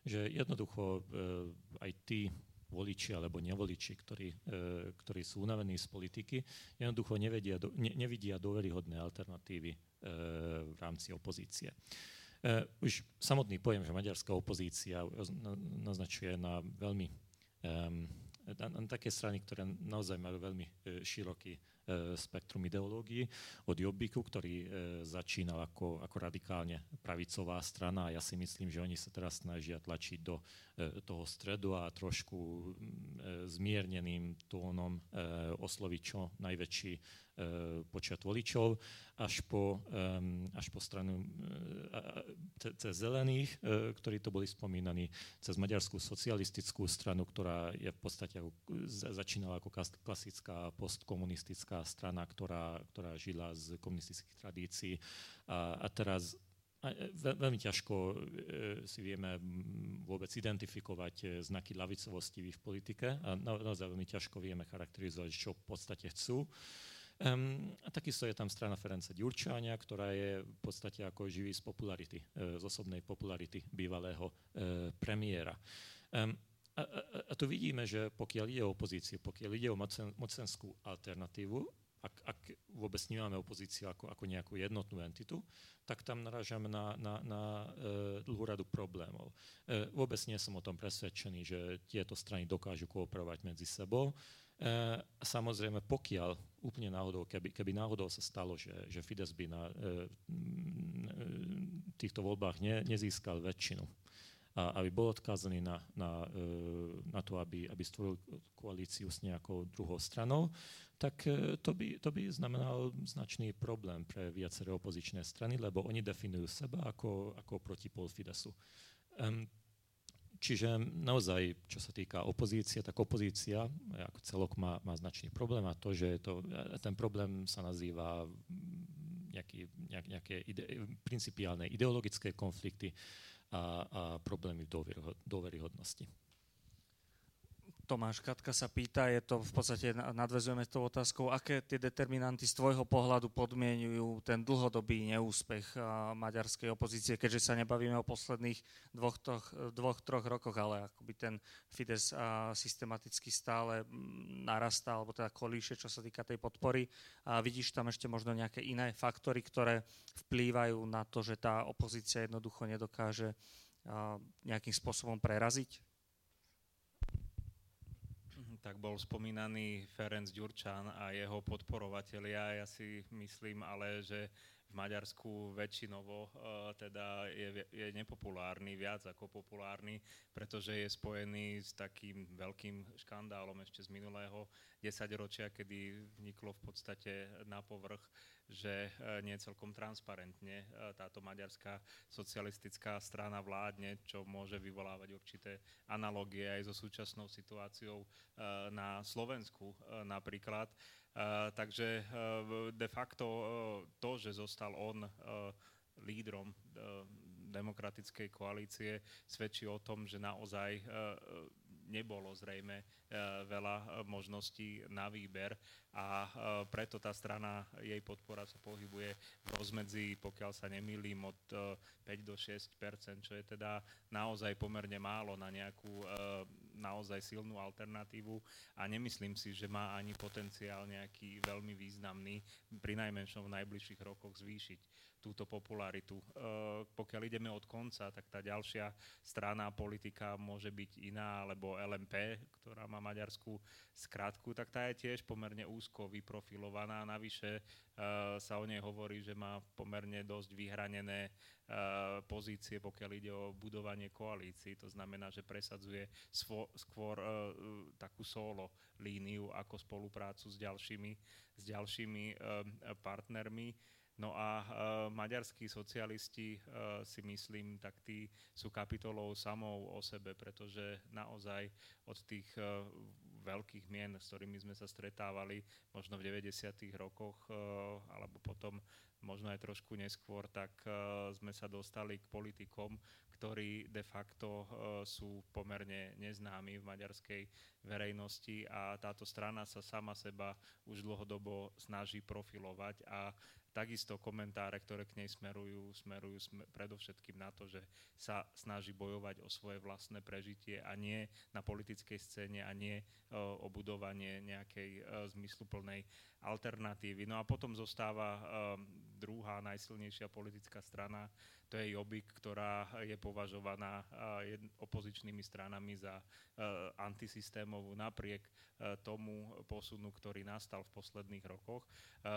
že jednoducho uh, aj tí voliči alebo nevoliči, ktorí, e, ktorí sú unavení z politiky, jednoducho nevedia, ne, nevidia dôveryhodné alternatívy e, v rámci opozície. E, už samotný pojem, že maďarská opozícia naznačuje na veľmi na, na také strany, ktoré naozaj majú veľmi široký spektrum ideológií. Od Jobbiku, ktorý e, začínal ako, ako radikálne pravicová strana. A ja si myslím, že oni sa teraz snažia tlačiť do e, toho stredu a trošku zmierneným tónom osloviť čo najväčší počet voličov až po, až po stranu cez zelených, ktorí to boli spomínaní, cez maďarskú socialistickú stranu, ktorá je v podstate začínala ako klasická postkomunistická strana, ktorá, ktorá žila z komunistických tradícií a, a teraz veľmi ťažko si vieme vôbec identifikovať znaky lavicovosti v politike a naozaj veľmi ťažko vieme charakterizovať, čo v podstate chcú. Um, a takisto je tam strana Ferenca Ďurčáňa, ktorá je v podstate ako živý z popularity, z osobnej popularity bývalého uh, premiéra. Um, a, a, a tu vidíme, že pokiaľ ide o opozíciu, pokiaľ ide o mocen, mocenskú alternatívu, ak, ak vôbec vnímame opozíciu ako, ako nejakú jednotnú entitu, tak tam narážame na, na, na e, dlhú radu problémov. E, vôbec nie som o tom presvedčený, že tieto strany dokážu kooperovať medzi sebou. E, samozrejme, pokiaľ úplne náhodou, keby, keby náhodou sa stalo, že, že Fides by na e, týchto voľbách ne, nezískal väčšinu, a aby bol odkázaný na, na, e, na to, aby, aby stvoril koalíciu s nejakou druhou stranou, tak e, to by, to by znamenal značný problém pre viaceré opozičné strany, lebo oni definujú seba ako, ako protipol Fidesu. Um, čiže naozaj, čo sa týka opozície, tak opozícia ako celok má, má značný problém a to, že to, ten problém sa nazýva nejaký, nejak, nejaké ide, principiálne ideologické konflikty, a, a problémy dôveryhodnosti. Tomáš Katka sa pýta, je to v podstate, nadvezujeme tou otázkou, aké tie determinanty z tvojho pohľadu podmienujú ten dlhodobý neúspech maďarskej opozície, keďže sa nebavíme o posledných dvoch, troch, dvoch troch rokoch, ale akoby ten Fides systematicky stále narastá, alebo teda kolíše, čo sa týka tej podpory. A vidíš tam ešte možno nejaké iné faktory, ktoré vplývajú na to, že tá opozícia jednoducho nedokáže nejakým spôsobom preraziť? Tak bol spomínaný Ferenc Ďurčan a jeho podporovatelia. Ja si myslím ale, že v Maďarsku väčšinovo uh, teda je, je nepopulárny, viac ako populárny, pretože je spojený s takým veľkým škandálom ešte z minulého desaťročia, kedy vniklo v podstate na povrch že e, nie celkom transparentne e, táto maďarská socialistická strana vládne, čo môže vyvolávať určité analogie aj so súčasnou situáciou e, na Slovensku napríklad. Takže de facto to, že zostal on lídrom demokratickej koalície, svedčí o tom, že naozaj nebolo zrejme veľa možností na výber a preto tá strana, jej podpora sa pohybuje v rozmedzi, pokiaľ sa nemýlim, od 5 do 6% čo je teda naozaj pomerne málo na nejakú naozaj silnú alternatívu a nemyslím si, že má ani potenciál nejaký veľmi významný pri najmenšom v najbližších rokoch zvýšiť túto popularitu. E, pokiaľ ideme od konca, tak tá ďalšia strana politika môže byť iná, alebo LMP, ktorá má maďarskú skratku, tak tá je tiež pomerne úzko vyprofilovaná. Navyše e, sa o nej hovorí, že má pomerne dosť vyhranené e, pozície, pokiaľ ide o budovanie koalícií. To znamená, že presadzuje skôr takú solo líniu ako spoluprácu s ďalšími, s ďalšími partnermi. No a uh, maďarskí socialisti, uh, si myslím, tak tí sú kapitolou samou o sebe, pretože naozaj od tých uh, veľkých mien, s ktorými sme sa stretávali možno v 90. rokoch, uh, alebo potom možno aj trošku neskôr, tak uh, sme sa dostali k politikom, ktorí de facto uh, sú pomerne neznámi v maďarskej verejnosti a táto strana sa sama seba už dlhodobo snaží profilovať a Takisto komentáre, ktoré k nej smerujú, smerujú smer, predovšetkým na to, že sa snaží bojovať o svoje vlastné prežitie a nie na politickej scéne a nie uh, o budovanie nejakej uh, zmysluplnej alternatívy. No a potom zostáva uh, druhá najsilnejšia politická strana, to je Jobbik, ktorá je považovaná opozičnými stranami za antisystémovú napriek tomu posunu, ktorý nastal v posledných rokoch.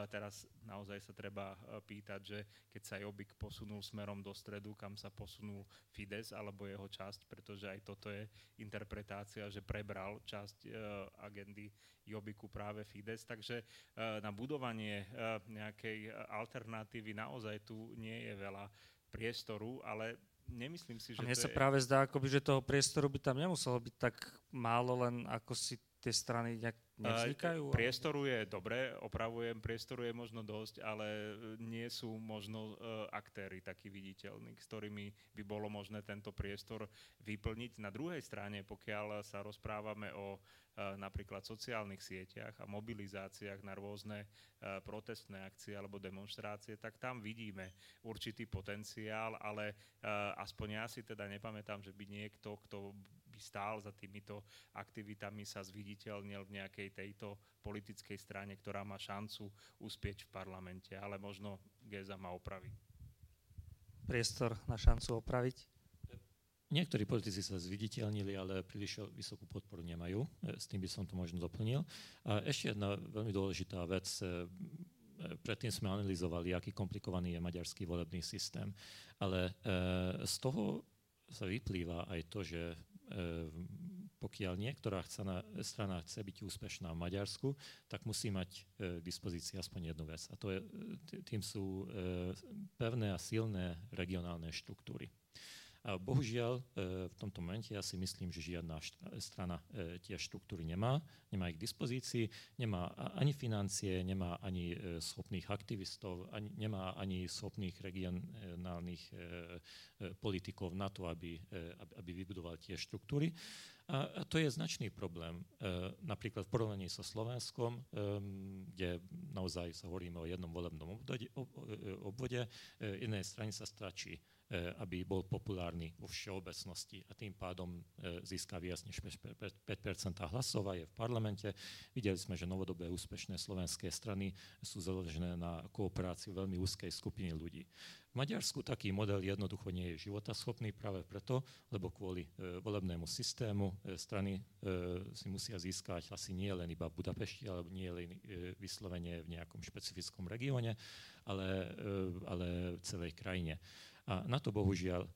Teraz naozaj sa treba pýtať, že keď sa Jobbik posunul smerom do stredu, kam sa posunul Fides alebo jeho časť, pretože aj toto je interpretácia, že prebral časť agendy Jobbiku práve Fides. Takže na budovanie nejakej alternatívy naozaj tu nie je veľa priestoru, ale nemyslím si, že a mne sa je... práve zdá, akoby, že toho priestoru by tam nemuselo byť tak málo, len ako si tie strany nejak nevznikajú? Priestoru je dobre, opravujem, priestoru je možno dosť, ale nie sú možno aktéry takí viditeľní, s ktorými by bolo možné tento priestor vyplniť. Na druhej strane, pokiaľ sa rozprávame o napríklad sociálnych sieťach a mobilizáciách na rôzne protestné akcie alebo demonstrácie, tak tam vidíme určitý potenciál, ale aspoň ja si teda nepamätám, že by niekto, kto by stál za týmito aktivitami, sa zviditeľnil v nejakej tejto politickej strane, ktorá má šancu uspieť v parlamente, ale možno Geza ma opraví. Priestor na šancu opraviť? Niektorí politici sa zviditeľnili, ale príliš vysokú podporu nemajú. E, s tým by som to možno doplnil. A ešte jedna veľmi dôležitá vec. E, e, predtým sme analyzovali, aký komplikovaný je maďarský volebný systém. Ale z toho sa vyplýva aj to, že pokiaľ niektorá strana chce byť úspešná v Maďarsku, tak musí mať k dispozícii aspoň jednu vec. A to je, tým sú pevné a silné regionálne štruktúry. A bohužiaľ, e, v tomto momente ja si myslím, že žiadna strana e, tie štruktúry nemá, nemá ich k dispozícii, nemá ani financie, nemá ani e, schopných aktivistov, ani, nemá ani schopných regionálnych politikov na to, aby, aby vybudoval tie štruktúry. A to je značný problém. Napríklad v porovnaní so Slovenskom, kde naozaj sa hovoríme o jednom volebnom obvode, jednej strane sa stračí E, aby bol populárny vo všeobecnosti a tým pádom e, získa viac než 5% hlasov a je v parlamente. Videli sme, že novodobé úspešné slovenské strany sú založené na kooperáciu veľmi úzkej skupiny ľudí. V Maďarsku taký model jednoducho nie je životaschopný práve preto, lebo kvôli e, volebnému systému strany si musia získať asi nie len iba v Budapešti, alebo nie len vyslovene v nejakom špecifickom regióne, ale, ale v celej krajine. A na to bohužiaľ e,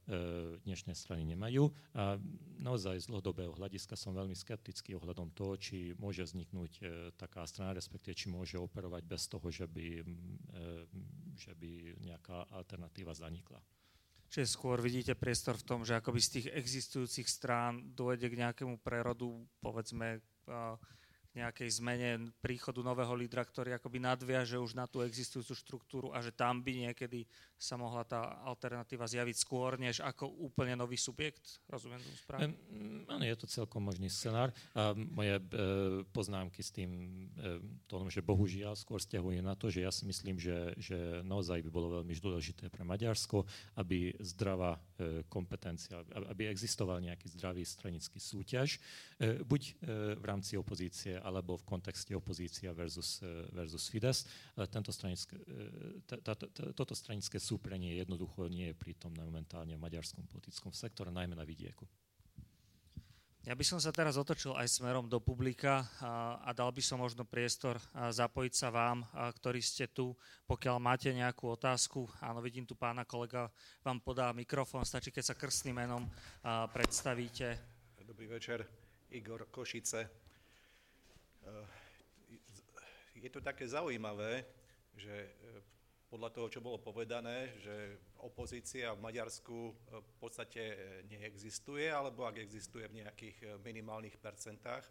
dnešné strany nemajú. A naozaj z dlhodobého hľadiska som veľmi skeptický ohľadom toho, či môže vzniknúť e, taká strana, respektíve či môže operovať bez toho, že by, e, že by nejaká alternatíva zanikla. Čiže skôr vidíte priestor v tom, že akoby z tých existujúcich strán dôjde k nejakému prerodu, povedzme, nejakej zmene príchodu nového lídra, ktorý akoby nadviaže už na tú existujúcu štruktúru a že tam by niekedy sa mohla tá alternatíva zjaviť skôr, než ako úplne nový subjekt? Rozumiem tomu správne? Um, áno, je to celkom možný scenár. A moje e, poznámky s tým, e, tom, že bohužiaľ skôr stiahujú na to, že ja si myslím, že, že naozaj by bolo veľmi dôležité pre Maďarsko, aby zdravá e, kompetencia, aby existoval nejaký zdravý stranický súťaž, e, buď e, v rámci opozície, alebo v kontexte opozícia versus, eh, versus Fides. Ale tento stranické, eh, toto stranické súprenie jednoducho nie je prítomné momentálne v maďarskom politickom sektore, najmä na vidieku. Ja by som sa teraz otočil aj smerom do publika a, a dal by som možno priestor zapojiť sa vám, a, ktorí ste tu. Pokiaľ máte nejakú otázku, áno, vidím tu pána kolega, vám podá mikrofón, stačí, keď sa krstným menom a, predstavíte. Dobrý večer, Igor Košice. Eh, je to také zaujímavé, že eh, podľa toho, čo bolo povedané, že opozícia v Maďarsku eh, v podstate neexistuje, alebo ak existuje v nejakých minimálnych percentách.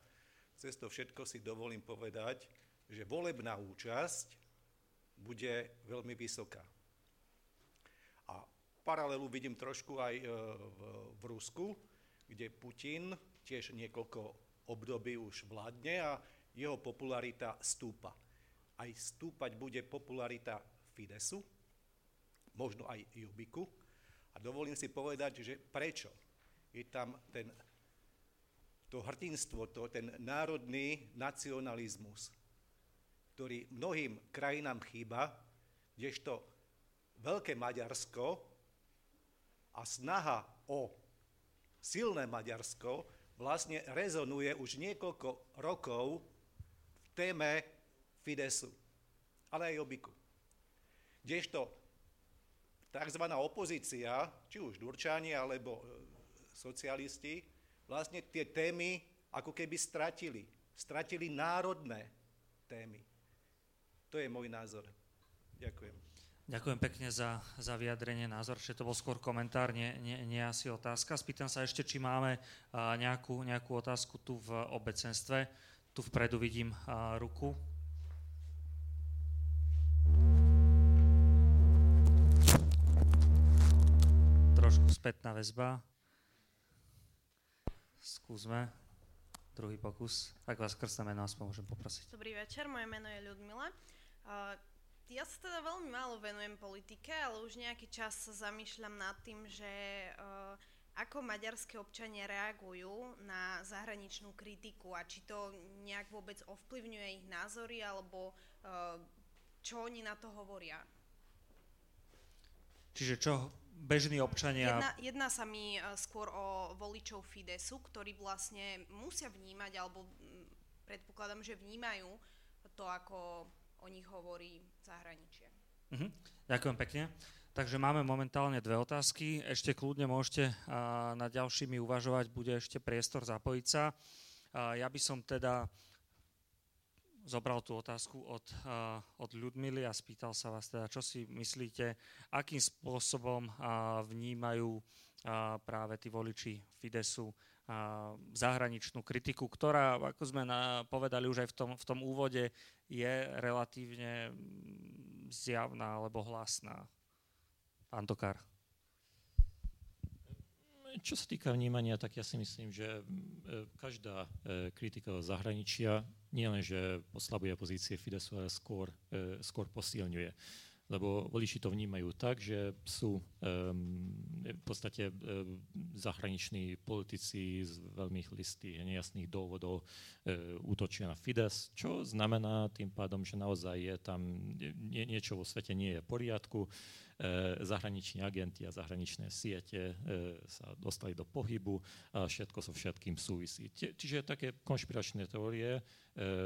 Cez to všetko si dovolím povedať, že volebná účasť bude veľmi vysoká. A paralelu vidím trošku aj v, Rusku, kde Putin tiež niekoľko období už vládne a jeho popularita stúpa. Aj stúpať bude popularita Fidesu, možno aj Jubiku. A dovolím si povedať, že prečo je tam ten, to hrdinstvo, to, ten národný nacionalizmus, ktorý mnohým krajinám chýba, kdežto veľké Maďarsko a snaha o silné Maďarsko vlastne rezonuje už niekoľko rokov téme Fidesu, ale aj Jobiku. Kdežto tzv. opozícia, či už Durčani alebo e, socialisti, vlastne tie témy ako keby stratili. Stratili národné témy. To je môj názor. Ďakujem. Ďakujem pekne za, za vyjadrenie názor, že to bol skôr komentár, nie, nie, nie asi otázka. Spýtam sa ešte, či máme nejakú, nejakú otázku tu v obecenstve tu vpredu vidím ruku. Trošku spätná väzba. Skúsme. Druhý pokus. Ak vás krstné meno aspoň môžem poprosiť. Dobrý večer, moje meno je Ľudmila. Ja sa teda veľmi málo venujem politike, ale už nejaký čas sa zamýšľam nad tým, že uh, ako maďarské občania reagujú na zahraničnú kritiku a či to nejak vôbec ovplyvňuje ich názory alebo uh, čo oni na to hovoria. Čiže čo bežní občania... Jedná, jedná sa mi e, skôr o voličov Fidesu, ktorí vlastne musia vnímať, alebo predpokladám, že vnímajú to, ako o nich hovorí zahraničie. Uh-huh. Ďakujem pekne. Takže máme momentálne dve otázky. Ešte kľudne môžete na ďalšími uvažovať, bude ešte priestor zapojiť sa. Ja by som teda zobral tú otázku od, od Ľudmily a spýtal sa vás teda, čo si myslíte, akým spôsobom vnímajú práve tí voliči Fidesu zahraničnú kritiku, ktorá, ako sme na, povedali už aj v tom, v tom úvode, je relatívne zjavná alebo hlasná. Pán Tokár. Čo sa týka vnímania, tak ja si myslím, že e, každá e, kritika zahraničia nielenže oslabuje pozície Fidesu, ale skôr, e, skôr posilňuje. Lebo voliči to vnímajú tak, že sú um, v podstate um, zahraniční politici z veľmi listých nejasných dôvodov uh, útočia na Fides, čo znamená tým pádom, že naozaj je tam nie, niečo vo svete nie je v poriadku E, zahraniční agenti a zahraničné siete e, sa dostali do pohybu a všetko so všetkým súvisí. Čiže také konšpiračné teórie e,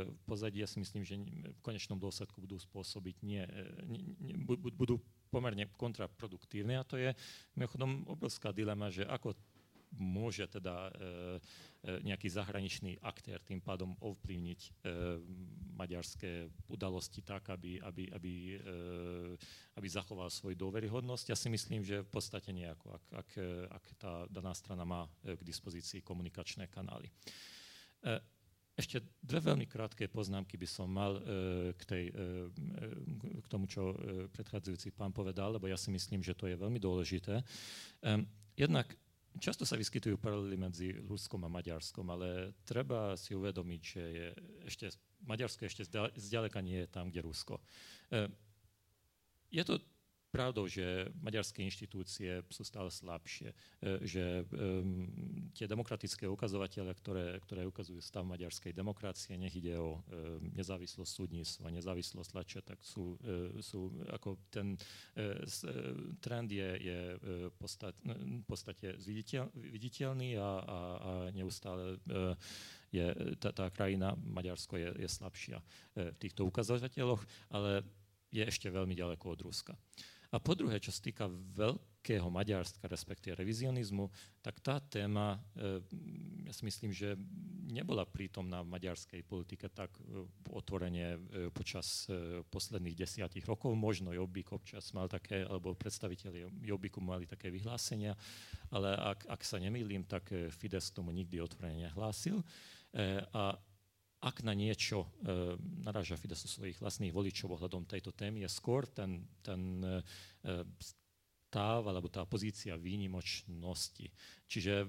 v pozadí ja si myslím, že v konečnom dôsledku budú spôsobiť nie, nie, budú pomerne kontraproduktívne a to je mimochodom obrovská dilema, že ako môže teda e, e, nejaký zahraničný aktér tým pádom ovplyvniť e, maďarské udalosti tak, aby, aby, aby, aby zachoval svoju dôveryhodnosť. Ja si myslím, že v podstate nejako, ak, ak, ak tá daná strana má k dispozícii komunikačné kanály. Ešte dve veľmi krátke poznámky by som mal k, tej, k tomu, čo predchádzajúci pán povedal, lebo ja si myslím, že to je veľmi dôležité. Jednak Často sa vyskytujú paralely medzi Ruskom a Maďarskom, ale treba si uvedomiť, že je ešte, Maďarsko ešte zďaleka nie je tam, kde Rusko. E, je to pravdou, že maďarské inštitúcie sú stále slabšie, e, že um, tie demokratické ukazovatele, ktoré, ktoré ukazujú stav maďarskej demokracie, nech ide o um, nezávislosť súdnictva, nezávislosť tlače, tak sú, uh, sú ako ten uh, trend je, je v podstate, podstate viditeľ, viditeľný a, a, a neustále uh, je, tá, tá krajina, Maďarsko je, je slabšia v týchto ukazovateľoch, ale je ešte veľmi ďaleko od Ruska. A po druhé, čo sa týka veľkého Maďarska, respektíve revizionizmu, tak tá téma, e, ja si myslím, že nebola prítomná v maďarskej politike tak e, otvorene e, počas posledných desiatich rokov. Možno Jobbik občas mal také, alebo predstaviteľi Jobbiku mali také vyhlásenia, ale ak, ak sa nemýlim, tak Fides tomu nikdy otvorene nehlásil. A ak na niečo e, naráža Fidesz svojich vlastných voličov ohľadom tejto témy, je skôr ten, ten e, stav alebo tá pozícia výnimočnosti. Čiže e,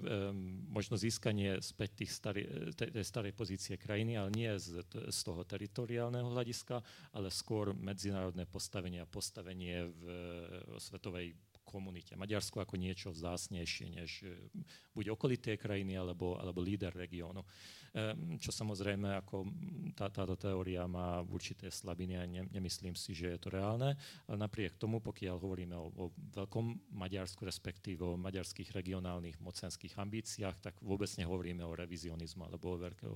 možno získanie späť tých starý, tej, starej pozície krajiny, ale nie z, z toho teritoriálneho hľadiska, ale skôr medzinárodné postavenie a postavenie v, v svetovej komunite. Maďarsko ako niečo vzácnejšie než e, buď okolité krajiny alebo, alebo líder regiónu. Ehm, čo samozrejme, ako tá, táto teória má určité slabiny a ne, nemyslím si, že je to reálne. Ale napriek tomu, pokiaľ hovoríme o, o veľkom Maďarsku, respektíve o maďarských regionálnych mocenských ambíciách, tak vôbec nehovoríme o revizionizmu alebo o veľkého,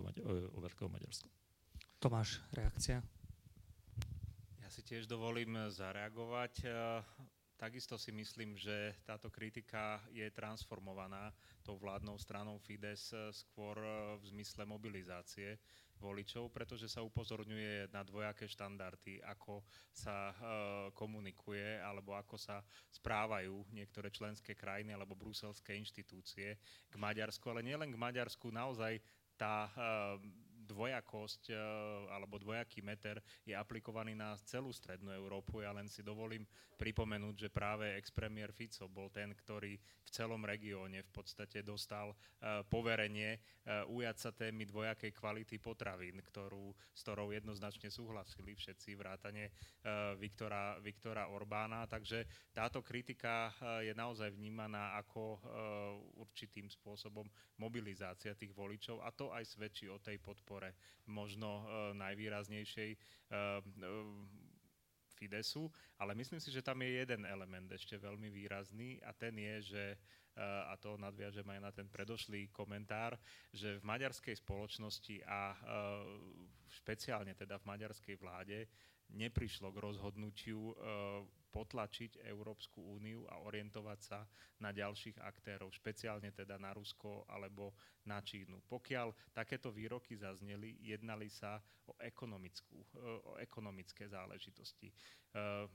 o veľkého Maďarsku. Tomáš, reakcia? Ja si tiež dovolím zareagovať. Takisto si myslím, že táto kritika je transformovaná tou vládnou stranou Fides skôr v zmysle mobilizácie voličov, pretože sa upozorňuje na dvojaké štandardy, ako sa e, komunikuje alebo ako sa správajú niektoré členské krajiny alebo bruselské inštitúcie k Maďarsku, ale nielen k Maďarsku, naozaj tá dvojakosť alebo dvojaký meter je aplikovaný na celú strednú Európu. Ja len si dovolím pripomenúť, že práve ex-premiér Fico bol ten, ktorý v celom regióne v podstate dostal poverenie ujať sa témy dvojakej kvality potravín, ktorú, s ktorou jednoznačne súhlasili všetci vrátane Viktora, Viktora Orbána. Takže táto kritika je naozaj vnímaná ako určitým spôsobom mobilizácia tých voličov a to aj svedčí o tej podpore možno najvýraznejšej Fidesu, ale myslím si, že tam je jeden element ešte veľmi výrazný a ten je, že a to nadviažem aj na ten predošlý komentár, že v maďarskej spoločnosti a špeciálne teda v maďarskej vláde neprišlo k rozhodnutiu potlačiť Európsku úniu a orientovať sa na ďalších aktérov, špeciálne teda na Rusko alebo na Čínu. Pokiaľ takéto výroky zazneli, jednali sa o, ekonomickú, o ekonomické záležitosti. E,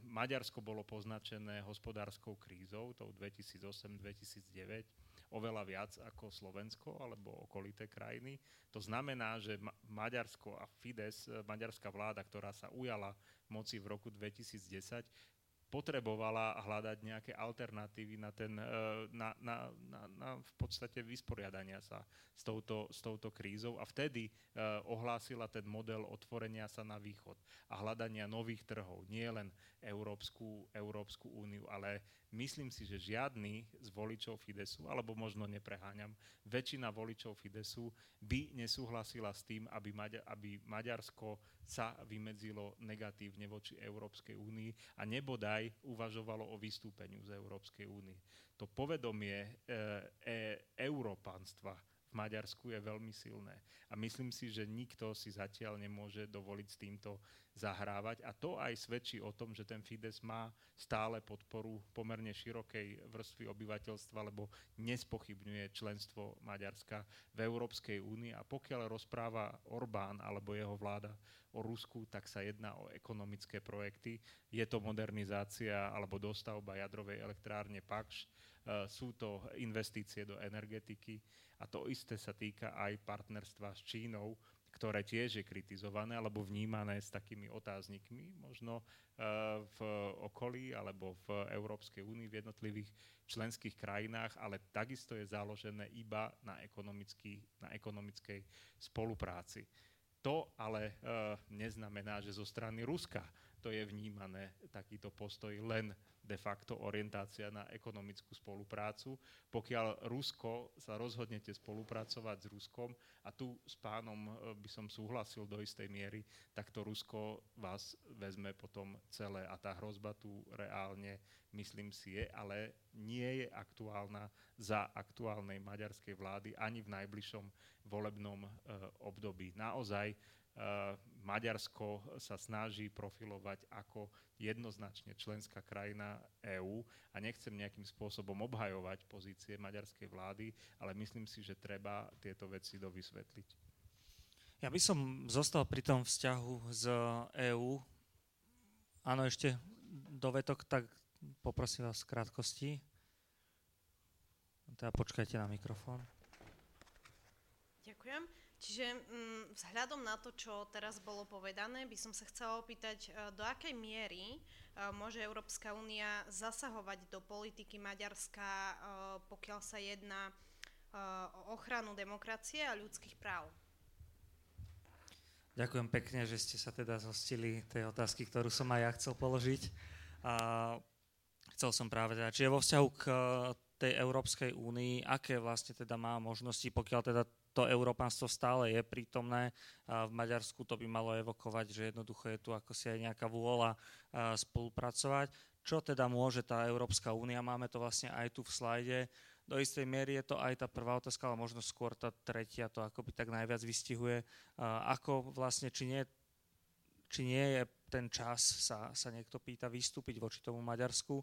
Maďarsko bolo poznačené hospodárskou krízou, tou 2008-2009, oveľa viac ako Slovensko alebo okolité krajiny. To znamená, že Maďarsko a Fides, maďarská vláda, ktorá sa ujala moci v roku 2010, potrebovala hľadať nejaké alternatívy na, ten, e, na, na, na, na v podstate vysporiadania sa s touto, s touto krízou. A vtedy uh, ohlásila ten model otvorenia sa na východ a hľadania nových trhov, nie len Európsku, Európsku úniu, ale myslím si, že žiadny z voličov Fidesu, alebo možno nepreháňam, väčšina voličov Fidesu by nesúhlasila s tým, aby, aby Maďarsko sa vymedzilo negatívne voči Európskej únii a nebodaj uvažovalo o vystúpeniu z Európskej únie. To povedomie e, e, európanstva Maďarsku je veľmi silné. A myslím si, že nikto si zatiaľ nemôže dovoliť s týmto zahrávať. A to aj svedčí o tom, že ten Fides má stále podporu pomerne širokej vrstvy obyvateľstva, lebo nespochybňuje členstvo Maďarska v Európskej únii. A pokiaľ rozpráva Orbán alebo jeho vláda o Rusku, tak sa jedná o ekonomické projekty. Je to modernizácia alebo dostavba jadrovej elektrárne Pakš, sú to investície do energetiky, a to isté sa týka aj partnerstva s Čínou, ktoré tiež je kritizované alebo vnímané s takými otáznikmi, možno uh, v okolí alebo v Európskej únii v jednotlivých členských krajinách, ale takisto je založené iba na, na ekonomickej spolupráci. To ale uh, neznamená, že zo strany Ruska to je vnímané takýto postoj len de facto orientácia na ekonomickú spoluprácu. Pokiaľ Rusko sa rozhodnete spolupracovať s Ruskom, a tu s pánom e, by som súhlasil do istej miery, tak to Rusko vás vezme potom celé a tá hrozba tu reálne, myslím si, je, ale nie je aktuálna za aktuálnej maďarskej vlády ani v najbližšom volebnom e, období. Naozaj Maďarsko sa snaží profilovať ako jednoznačne členská krajina EÚ a nechcem nejakým spôsobom obhajovať pozície maďarskej vlády, ale myslím si, že treba tieto veci dovysvetliť. Ja by som zostal pri tom vzťahu z EÚ. Áno, ešte dovetok, tak poprosím vás v krátkosti. Teda počkajte na mikrofón. Čiže mm, vzhľadom na to, čo teraz bolo povedané, by som sa chcela opýtať, e, do akej miery e, môže Európska únia zasahovať do politiky Maďarska, e, pokiaľ sa jedná o ochranu demokracie a ľudských práv. Ďakujem pekne, že ste sa teda zhostili tej otázky, ktorú som aj ja chcel položiť. A chcel som práve teda, čiže vo vzťahu k tej Európskej únii, aké vlastne teda má možnosti, pokiaľ teda to európanstvo stále je prítomné. V Maďarsku to by malo evokovať, že jednoducho je tu ako si aj nejaká vôľa spolupracovať. Čo teda môže tá Európska únia? Máme to vlastne aj tu v slajde. Do istej miery je to aj tá prvá otázka, ale možno skôr tá tretia to akoby tak najviac vystihuje. Ako vlastne, či nie, či nie je ten čas sa, sa niekto pýta vystúpiť voči tomu Maďarsku,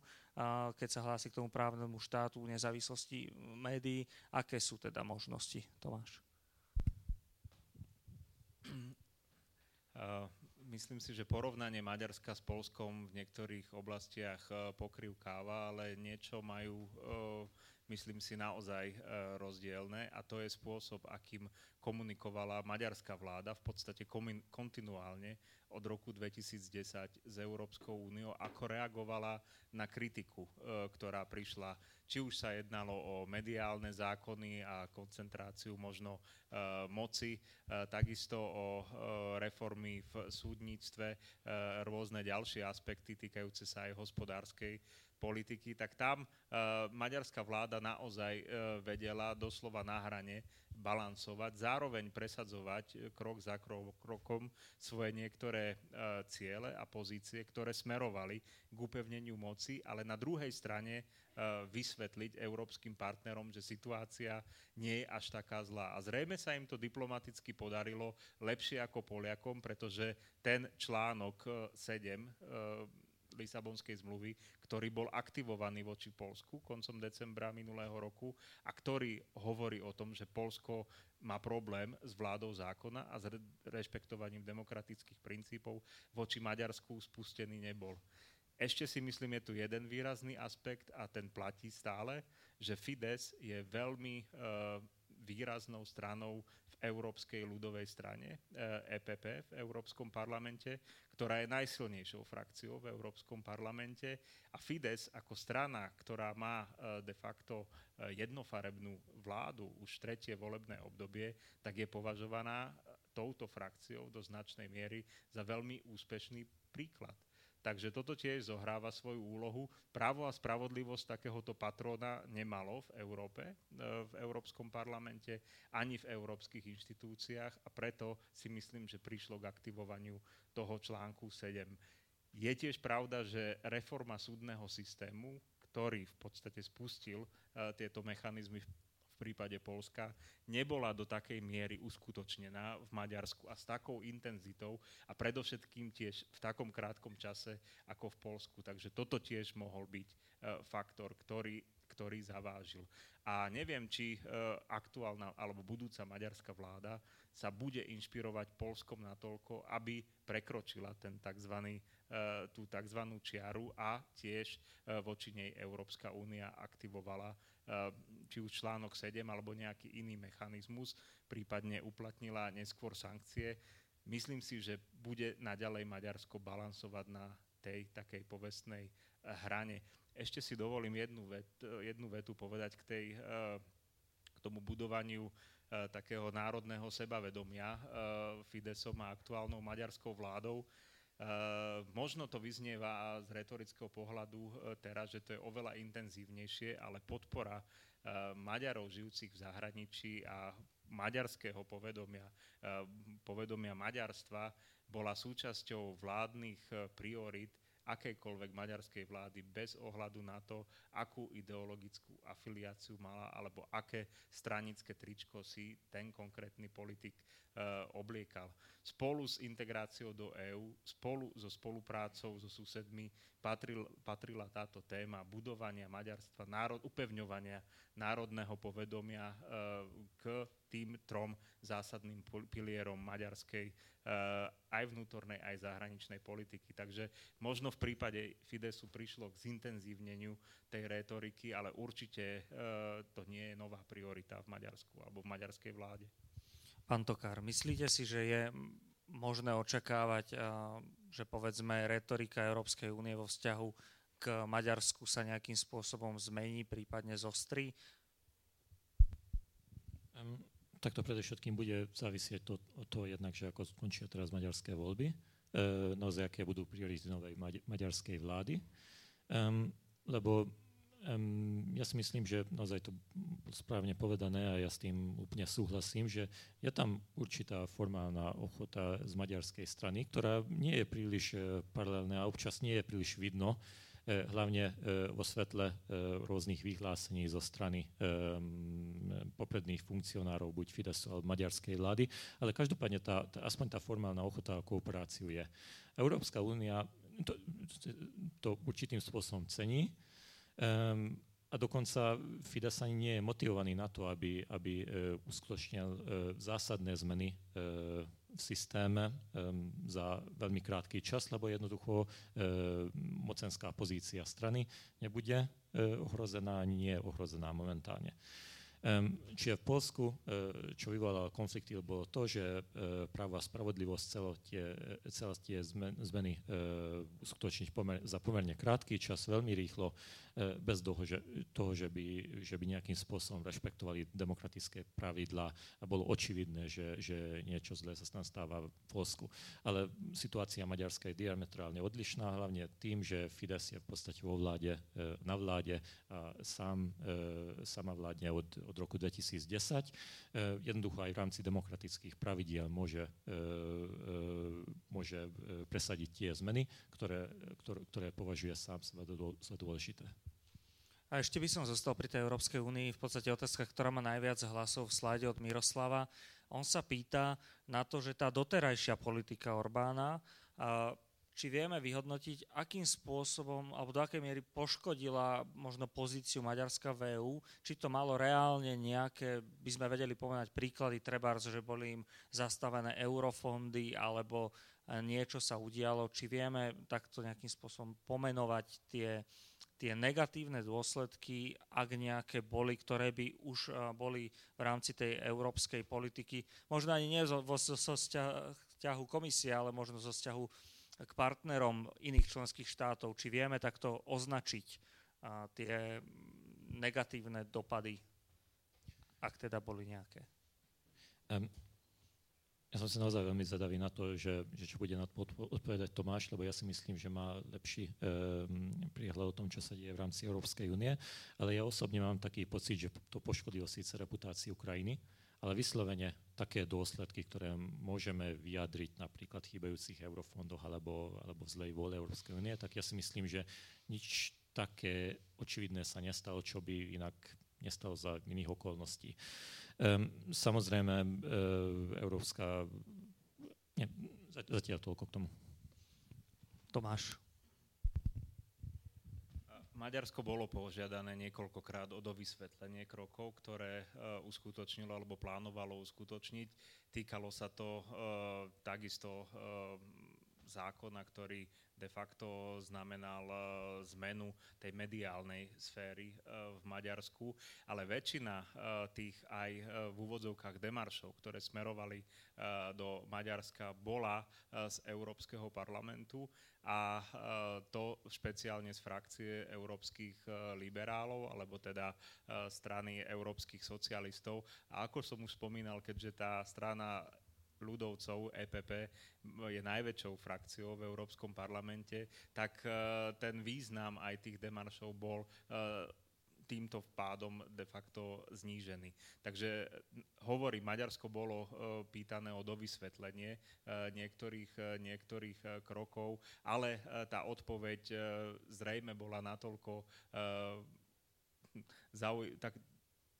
keď sa hlási k tomu právnemu štátu, nezávislosti médií. Aké sú teda možnosti, Tomáš? Myslím si, že porovnanie Maďarska s Polskom v niektorých oblastiach pokrýv káva, ale niečo majú myslím si, naozaj rozdielne. A to je spôsob, akým komunikovala maďarská vláda v podstate kontinuálne od roku 2010 s Európskou úniou, ako reagovala na kritiku, ktorá prišla. Či už sa jednalo o mediálne zákony a koncentráciu možno e, moci, e, takisto o e, reformy v súdnictve, rôzne ďalšie aspekty týkajúce sa aj hospodárskej politiky, tak tam maďarská vláda naozaj vedela doslova na hrane balancovať, zároveň presadzovať krok za krokom svoje niektoré ciele a pozície, ktoré smerovali k upevneniu moci, ale na druhej strane vysvetliť európskym partnerom, že situácia nie je až taká zlá. A zrejme sa im to diplomaticky podarilo lepšie ako Poliakom, pretože ten článok 7 Lisabonskej zmluvy, ktorý bol aktivovaný voči Polsku koncom decembra minulého roku a ktorý hovorí o tom, že Polsko má problém s vládou zákona a s rešpektovaním demokratických princípov voči Maďarsku spustený nebol. Ešte si myslím, je tu jeden výrazný aspekt a ten platí stále, že Fides je veľmi uh, výraznou stranou Európskej ľudovej strane, EPP e v Európskom parlamente, ktorá je najsilnejšou frakciou v Európskom parlamente. A Fides ako strana, ktorá má uh, de facto uh, jednofarebnú vládu už tretie volebné obdobie, tak je považovaná touto frakciou do značnej miery za veľmi úspešný príklad Takže toto tiež zohráva svoju úlohu. Právo a spravodlivosť takéhoto patróna nemalo v Európe, e, v Európskom parlamente, ani v európskych inštitúciách a preto si myslím, že prišlo k aktivovaniu toho článku 7. Je tiež pravda, že reforma súdneho systému, ktorý v podstate spustil uh, tieto mechanizmy v prípade Polska nebola do takej miery uskutočnená v Maďarsku a s takou intenzitou a predovšetkým tiež v takom krátkom čase ako v Polsku. Takže toto tiež mohol byť e, faktor, ktorý, ktorý zavážil. A neviem, či e, aktuálna alebo budúca maďarská vláda sa bude inšpirovať Polskom natoľko, aby prekročila ten tzv. E, tú tzv. čiaru a tiež voči nej Európska únia aktivovala či už článok 7 alebo nejaký iný mechanizmus, prípadne uplatnila neskôr sankcie. Myslím si, že bude naďalej Maďarsko balansovať na tej takej povestnej eh, hrane. Ešte si dovolím jednu, vet, jednu vetu povedať k, tej, eh, k tomu budovaniu eh, takého národného sebavedomia Fidesom a aktuálnou maďarskou vládou. Uh, možno to vyznieva z retorického pohľadu uh, teraz, že to je oveľa intenzívnejšie, ale podpora uh, Maďarov žijúcich v zahraničí a maďarského povedomia, povedomia maďarstva bola súčasťou vládnych priorit akejkoľvek maďarskej vlády bez ohľadu na to, akú ideologickú afiliáciu mala alebo aké stranické tričko si ten konkrétny politik obliekal. Spolu s integráciou do EÚ, spolu so spoluprácou so susedmi patril, patrila táto téma budovania maďarstva, národ, upevňovania národného povedomia uh, k tým trom zásadným pilierom maďarskej uh, aj vnútornej, aj zahraničnej politiky. Takže možno v prípade Fidesu prišlo k zintenzívneniu tej rétoriky, ale určite to nie je nová priorita v Maďarsku alebo v maďarskej vláde. Pán Tokár, myslíte si, že je možné očakávať, že povedzme retorika Európskej únie vo vzťahu k Maďarsku sa nejakým spôsobom zmení, prípadne zostrí? Um, tak to predovšetkým bude závisieť to, od toho jednak, že ako skončia teraz maďarské voľby, e, naozaj aké budú priority novej maďarskej vlády. Um, lebo um, ja si myslím, že naozaj to správne povedané a ja s tým úplne súhlasím, že je tam určitá formálna ochota z maďarskej strany, ktorá nie je príliš e, paralelná a občas nie je príliš vidno, E, hlavne e, vo svetle e, rôznych vyhlásení zo strany popredných funkcionárov, buď Fidesu alebo maďarskej vlády, ale každopádne tá, tá, aspoň tá formálna ochota o kooperáciu je. Európska únia to, to určitým spôsobom cení. Um, a dokonca Fides ani nie je motivovaný na to, aby, aby uskutočnil zásadné zmeny v systéme um, za veľmi krátky čas, lebo jednoducho mocenská pozícia strany nebude ohrozená, nie je ohrozená momentálne. Čiže v Polsku, e, čo vyvolalo konflikty, bolo to, že e, právo a spravodlivosť celé tie, celé tie zmeny uskutočniť pomer, za pomerne krátky čas, veľmi rýchlo, E, bez toho, že, toho, že, by, že by nejakým spôsobom rešpektovali demokratické pravidlá a bolo očividné, že, že niečo zlé sa tam stáva v Polsku. Ale situácia Maďarska je diametrálne odlišná, hlavne tým, že Fides je v podstate vo vláde, e, na vláde a sám, e, sama vládne od, od roku 2010. Jednoducho aj v rámci demokratických pravidiel môže, môže presadiť tie zmeny, ktoré, ktoré, ktoré považuje sám za dôležité. A ešte by som zostal pri tej Európskej únii. V podstate otázka, ktorá má najviac hlasov v slajde od Miroslava. On sa pýta na to, že tá doterajšia politika Orbána, či vieme vyhodnotiť, akým spôsobom alebo do akej miery poškodila možno pozíciu Maďarska v EU, či to malo reálne nejaké, by sme vedeli povedať príklady, treba, že boli im zastavené eurofondy alebo niečo sa udialo, či vieme takto nejakým spôsobom pomenovať tie tie negatívne dôsledky, ak nejaké boli, ktoré by už boli v rámci tej európskej politiky, možno ani nie zo, zo vzťahu komisie, ale možno zo vzťahu k partnerom iných členských štátov, či vieme takto označiť tie negatívne dopady, ak teda boli nejaké. Um, ja som sa naozaj veľmi zadavý na to, že, že čo bude na to odpovedať Tomáš, lebo ja si myslím, že má lepší um, priehľad o tom, čo sa deje v rámci Európskej únie, ale ja osobne mám taký pocit, že to poškodilo síce reputáciu krajiny, ale vyslovene také dôsledky, ktoré môžeme vyjadriť napríklad chýbajúcich eurofondoch alebo, alebo zlej vôle Európskej únie, tak ja si myslím, že nič také očividné sa nestalo, čo by inak nestalo za iných okolností. Um, samozrejme, uh, Európska... Nie, zatiaľ toľko k tomu. Tomáš. Maďarsko bolo požiadané niekoľkokrát o dovysvetlenie krokov, ktoré uh, uskutočnilo alebo plánovalo uskutočniť. Týkalo sa to uh, takisto uh, zákona, ktorý de facto znamenal eh, zmenu tej mediálnej sféry eh, v Maďarsku, ale väčšina eh, tých aj v úvodzovkách demaršov, ktoré smerovali do Maďarska, bola z Európskeho parlamentu a to špeciálne z frakcie európskych liberálov, alebo teda strany európskych socialistov. A ako som už spomínal, keďže tá strana ľudovcov EPP je najväčšou frakciou v Európskom parlamente, tak e, ten význam aj tých demaršov bol e, týmto pádom de facto znížený. Takže hovorí, Maďarsko bolo e, pýtané o dovysvetlenie niektorých, niektorých krokov, ale tá odpoveď zrejme bola natoľko zauj- tak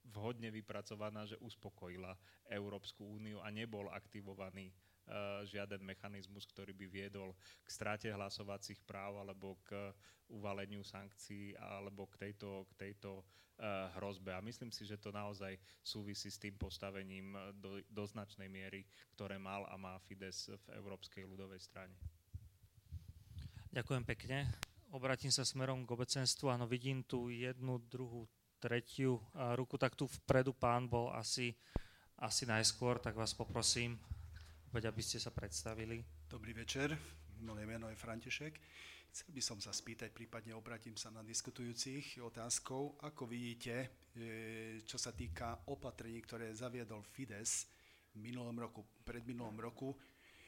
vhodne vypracovaná, že uspokojila Európsku úniu a nebol aktivovaný uh, žiaden mechanizmus, ktorý by viedol k strate hlasovacích práv alebo k uvaleniu sankcií alebo k tejto, k tejto uh, hrozbe. A myslím si, že to naozaj súvisí s tým postavením do, do značnej miery, ktoré mal a má Fides v Európskej ľudovej strane. Ďakujem pekne. Obratím sa smerom k obecenstvu. Áno, vidím tu jednu, druhú, tretiu ruku, tak tu vpredu pán bol asi, asi najskôr, tak vás poprosím, opäť, aby ste sa predstavili. Dobrý večer, moje meno je František. Chcel by som sa spýtať, prípadne obratím sa na diskutujúcich otázkou, ako vidíte, e, čo sa týka opatrení, ktoré zaviedol Fides minulom roku, pred minulom roku,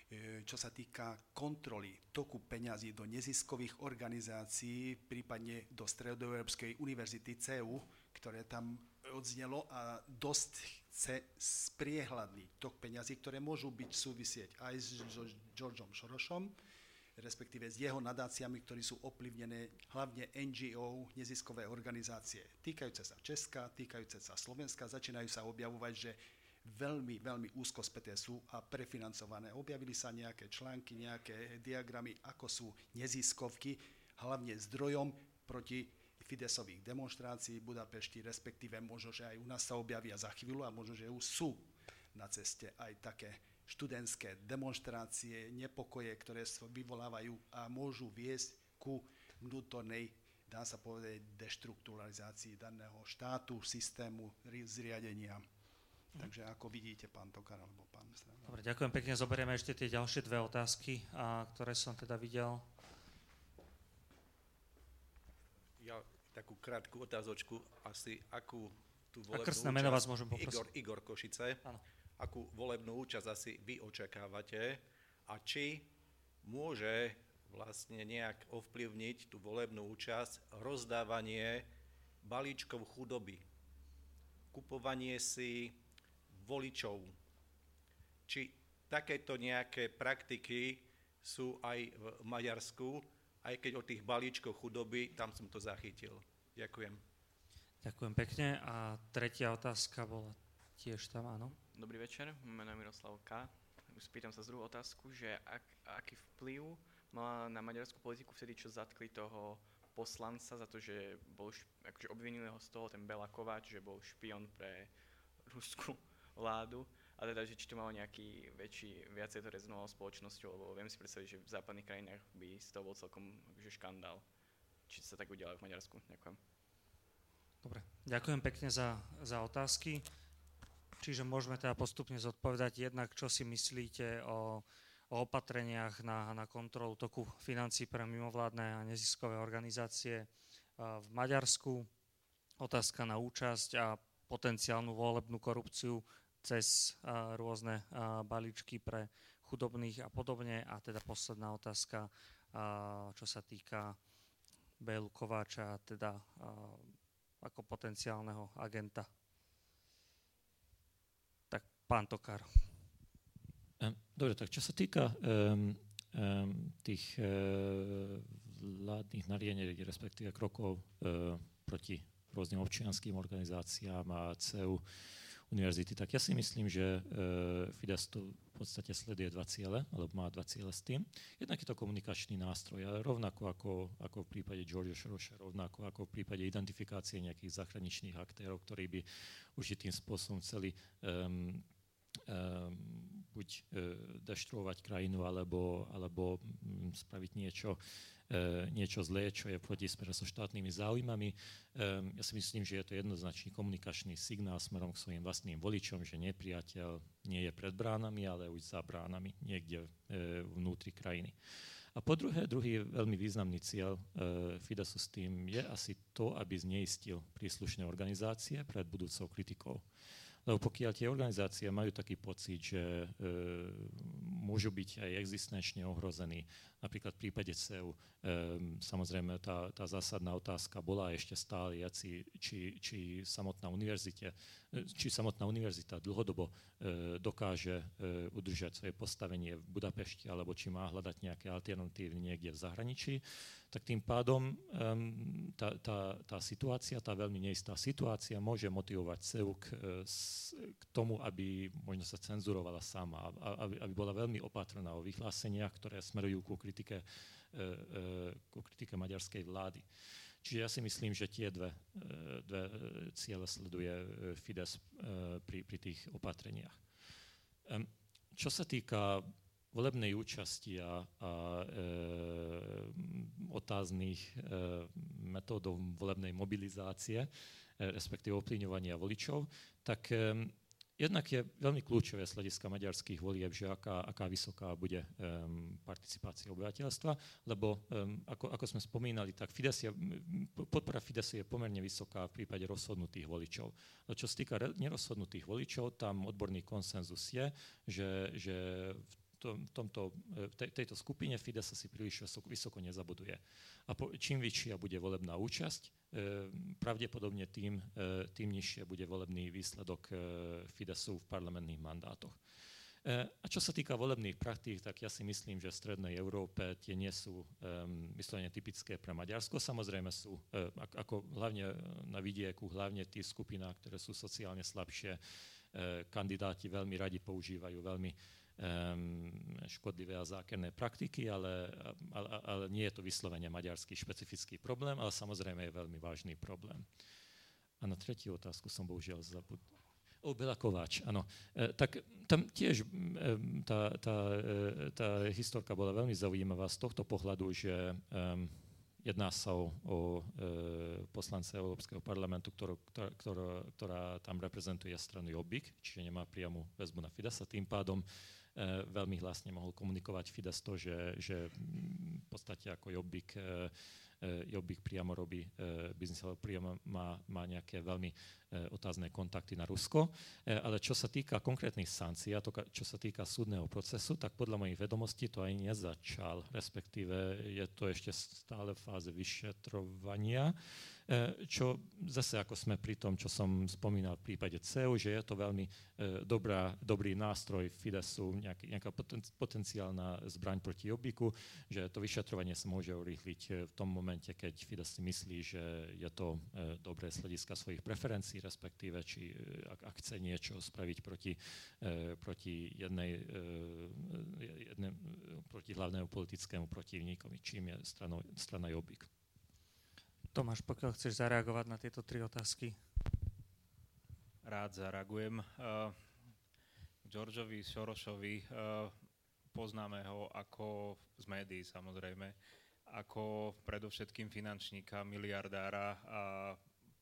e, čo sa týka kontroly toku peňazí do neziskových organizácií, prípadne do Stredoeurópskej univerzity CEU, ktoré tam odznelo a dosť chce spriehľadniť tok peňazí, ktoré môžu byť súvisieť aj s Georgeom Šorošom, respektíve s jeho nadáciami, ktorí sú ovplyvnené hlavne NGO, neziskové organizácie, týkajúce sa Česka, týkajúce sa Slovenska, začínajú sa objavovať, že veľmi, veľmi úzko späté sú a prefinancované. Objavili sa nejaké články, nejaké diagramy, ako sú neziskovky, hlavne zdrojom proti Fidesových demonstrácií v Budapešti, respektíve možno, že aj u nás sa objavia za chvíľu a možno, že už sú na ceste aj také študentské demonstrácie, nepokoje, ktoré sa vyvolávajú a môžu viesť ku vnútornej dá sa povedať, deštrukturalizácii daného štátu, systému zriadenia. Takže ako vidíte, pán Tokar alebo pán Strana. Dobre, ďakujem pekne. Zoberieme ešte tie ďalšie dve otázky, a, ktoré som teda videl. Ja takú krátku otázočku, asi akú tú volebnú a krstné meno vás môžem poprosiť. Igor, Igor Košice, ano. akú volebnú účasť asi vy očakávate a či môže vlastne nejak ovplyvniť tú volebnú účasť, rozdávanie balíčkov chudoby, kupovanie si voličov. Či takéto nejaké praktiky sú aj v Maďarsku, aj keď o tých balíčkoch chudoby, tam som to zachytil. Ďakujem. Ďakujem pekne. A tretia otázka bola tiež tam, áno. Dobrý večer, meno je Miroslav K. Spýtam sa z druhú otázku, že ak, aký vplyv mala na maďarskú politiku vtedy, čo zatkli toho poslanca za to, že bol, akože obvinili ho z toho ten Bela Kováč, že bol špion pre ruskú vládu a teda, že či to malo nejaký väčší, viacej to rezonovalo spoločnosťou, lebo viem si predstaviť, že v západných krajinách by z toho bol celkom akože škandál. Či sa tak udialo v Maďarsku? Ďakujem. Dobre, ďakujem pekne za, za otázky. Čiže môžeme teda postupne zodpovedať jednak, čo si myslíte o o opatreniach na, na kontrolu toku financí pre mimovládne a neziskové organizácie v Maďarsku, otázka na účasť a potenciálnu volebnú korupciu cez rôzne balíčky pre chudobných a podobne. A teda posledná otázka, čo sa týka Bélu Kováča, teda ako potenciálneho agenta. Tak pán Tokar. Dobre, tak čo sa týka um, um, tých uh, vládnych nariadení, respektíve krokov uh, proti rôznym občianským organizáciám a CEU univerzity, tak ja si myslím, že uh, Fides to v podstate sleduje dva ciele, alebo má dva ciele s tým. Jednak je to komunikačný nástroj, ale rovnako ako, ako v prípade George Sorosha, rovnako ako v prípade identifikácie nejakých zahraničných aktérov, ktorí by určitým spôsobom chceli um, um, buď e, deštruovať krajinu, alebo, alebo mm, spraviť niečo, e, niečo zlé, čo je proti smere so štátnymi záujmami. E, ja si myslím, že je to jednoznačný komunikačný signál smerom k svojim vlastným voličom, že nepriateľ nie je pred bránami, ale už za bránami, niekde vnútri krajiny. A po druhé, druhý veľmi významný cieľ e, Fidesu s tým je asi to, aby zneistil príslušné organizácie pred budúcou kritikou. Lebo pokiaľ tie organizácie majú taký pocit, že e, môžu byť aj existenčne ohrození, napríklad v prípade CEU, e, samozrejme tá, tá zásadná otázka bola ešte stále, či, či, či samotná e, či samotná univerzita dlhodobo e, dokáže e, udržať svoje postavenie v Budapešti, alebo či má hľadať nejaké alternatívy niekde v zahraničí. Tak tým pádom um, tá, tá, tá situácia, tá veľmi neistá situácia môže motivovať CEU k, k tomu, aby možno sa cenzurovala sama, aby, aby bola veľmi opatrná o vyhláseniach, ktoré smerujú ku kritike, uh, uh, ku kritike maďarskej vlády. Čiže ja si myslím, že tie dve, uh, dve ciele sleduje Fides pri, pri tých opatreniach. Čo sa týka volebnej účasti a, a e, otáznych e, metódov volebnej mobilizácie, e, respektíve ovplyvňovania voličov, tak e, jednak je veľmi kľúčové z hľadiska maďarských volieb, že aká, aká vysoká bude um, participácia obyvateľstva, lebo um, ako, ako sme spomínali, tak Fides podpora Fidesu je pomerne vysoká v prípade rozhodnutých voličov. No, čo sa týka nerozhodnutých voličov, tam odborný konsenzus je, že, že v tomto, e, tej, tejto skupine Fides si príliš vysoko nezabuduje. A po, čím vyššia bude volebná účasť, e, pravdepodobne tým, e, tým nižšie bude volebný výsledok Fidesu v parlamentných mandátoch. A čo sa týka volebných praktík, tak ja si myslím, že v Strednej Európe tie nie sú um, vyslovene typické pre Maďarsko. Samozrejme sú, uh, ako hlavne na vidieku, hlavne tí skupinách, ktoré sú sociálne slabšie, uh, kandidáti veľmi radi používajú veľmi škodlivé a zákerné praktiky, ale, ale, ale nie je to vyslovene maďarský špecifický problém, ale samozrejme je veľmi vážny problém. A na tretiu otázku som bohužiaľ zabudol. O, Bela Kováč, áno. E, tak tam tiež e, tá, tá, e, tá historka bola veľmi zaujímavá z tohto pohľadu, že e, jedná sa o, o e, poslance Európskeho parlamentu, ktorá, ktorá, ktorá tam reprezentuje stranu Jobbik, čiže nemá priamu väzbu na Fidesz tým pádom veľmi hlasne mohol komunikovať Fidesz to, že, že v podstate ako Jobbik e, E, Jobbik priamo robí e, biznis, alebo priamo má, má nejaké veľmi e, otázne kontakty na Rusko. Ale čo sa týka konkrétnych sankcií, a to, čo sa týka súdneho procesu, tak podľa mojich vedomostí to aj nezačal, respektíve je to ešte stále fáze vyšetrovania. E, čo zase ako sme pri tom, čo som spomínal v prípade CEU, že je to veľmi e, dobrá, dobrý nástroj Fidesu, nejaký, nejaká poten, potenciálna zbraň proti obiku, že to vyšetrovanie sa môže urýchliť e, v tom momente, keď Fides si myslí, že je to dobré z hľadiska svojich preferencií, respektíve či ak, ak chce niečo spraviť proti, proti jednej, jednej proti hlavnému politickému protivníkovi, čím je strana, strana Jobbik. Tomáš, pokiaľ chceš zareagovať na tieto tri otázky. Rád zareagujem. Uh, Georgeovi Sorošovi uh, poznáme ho ako z médií samozrejme, ako predovšetkým finančníka, miliardára a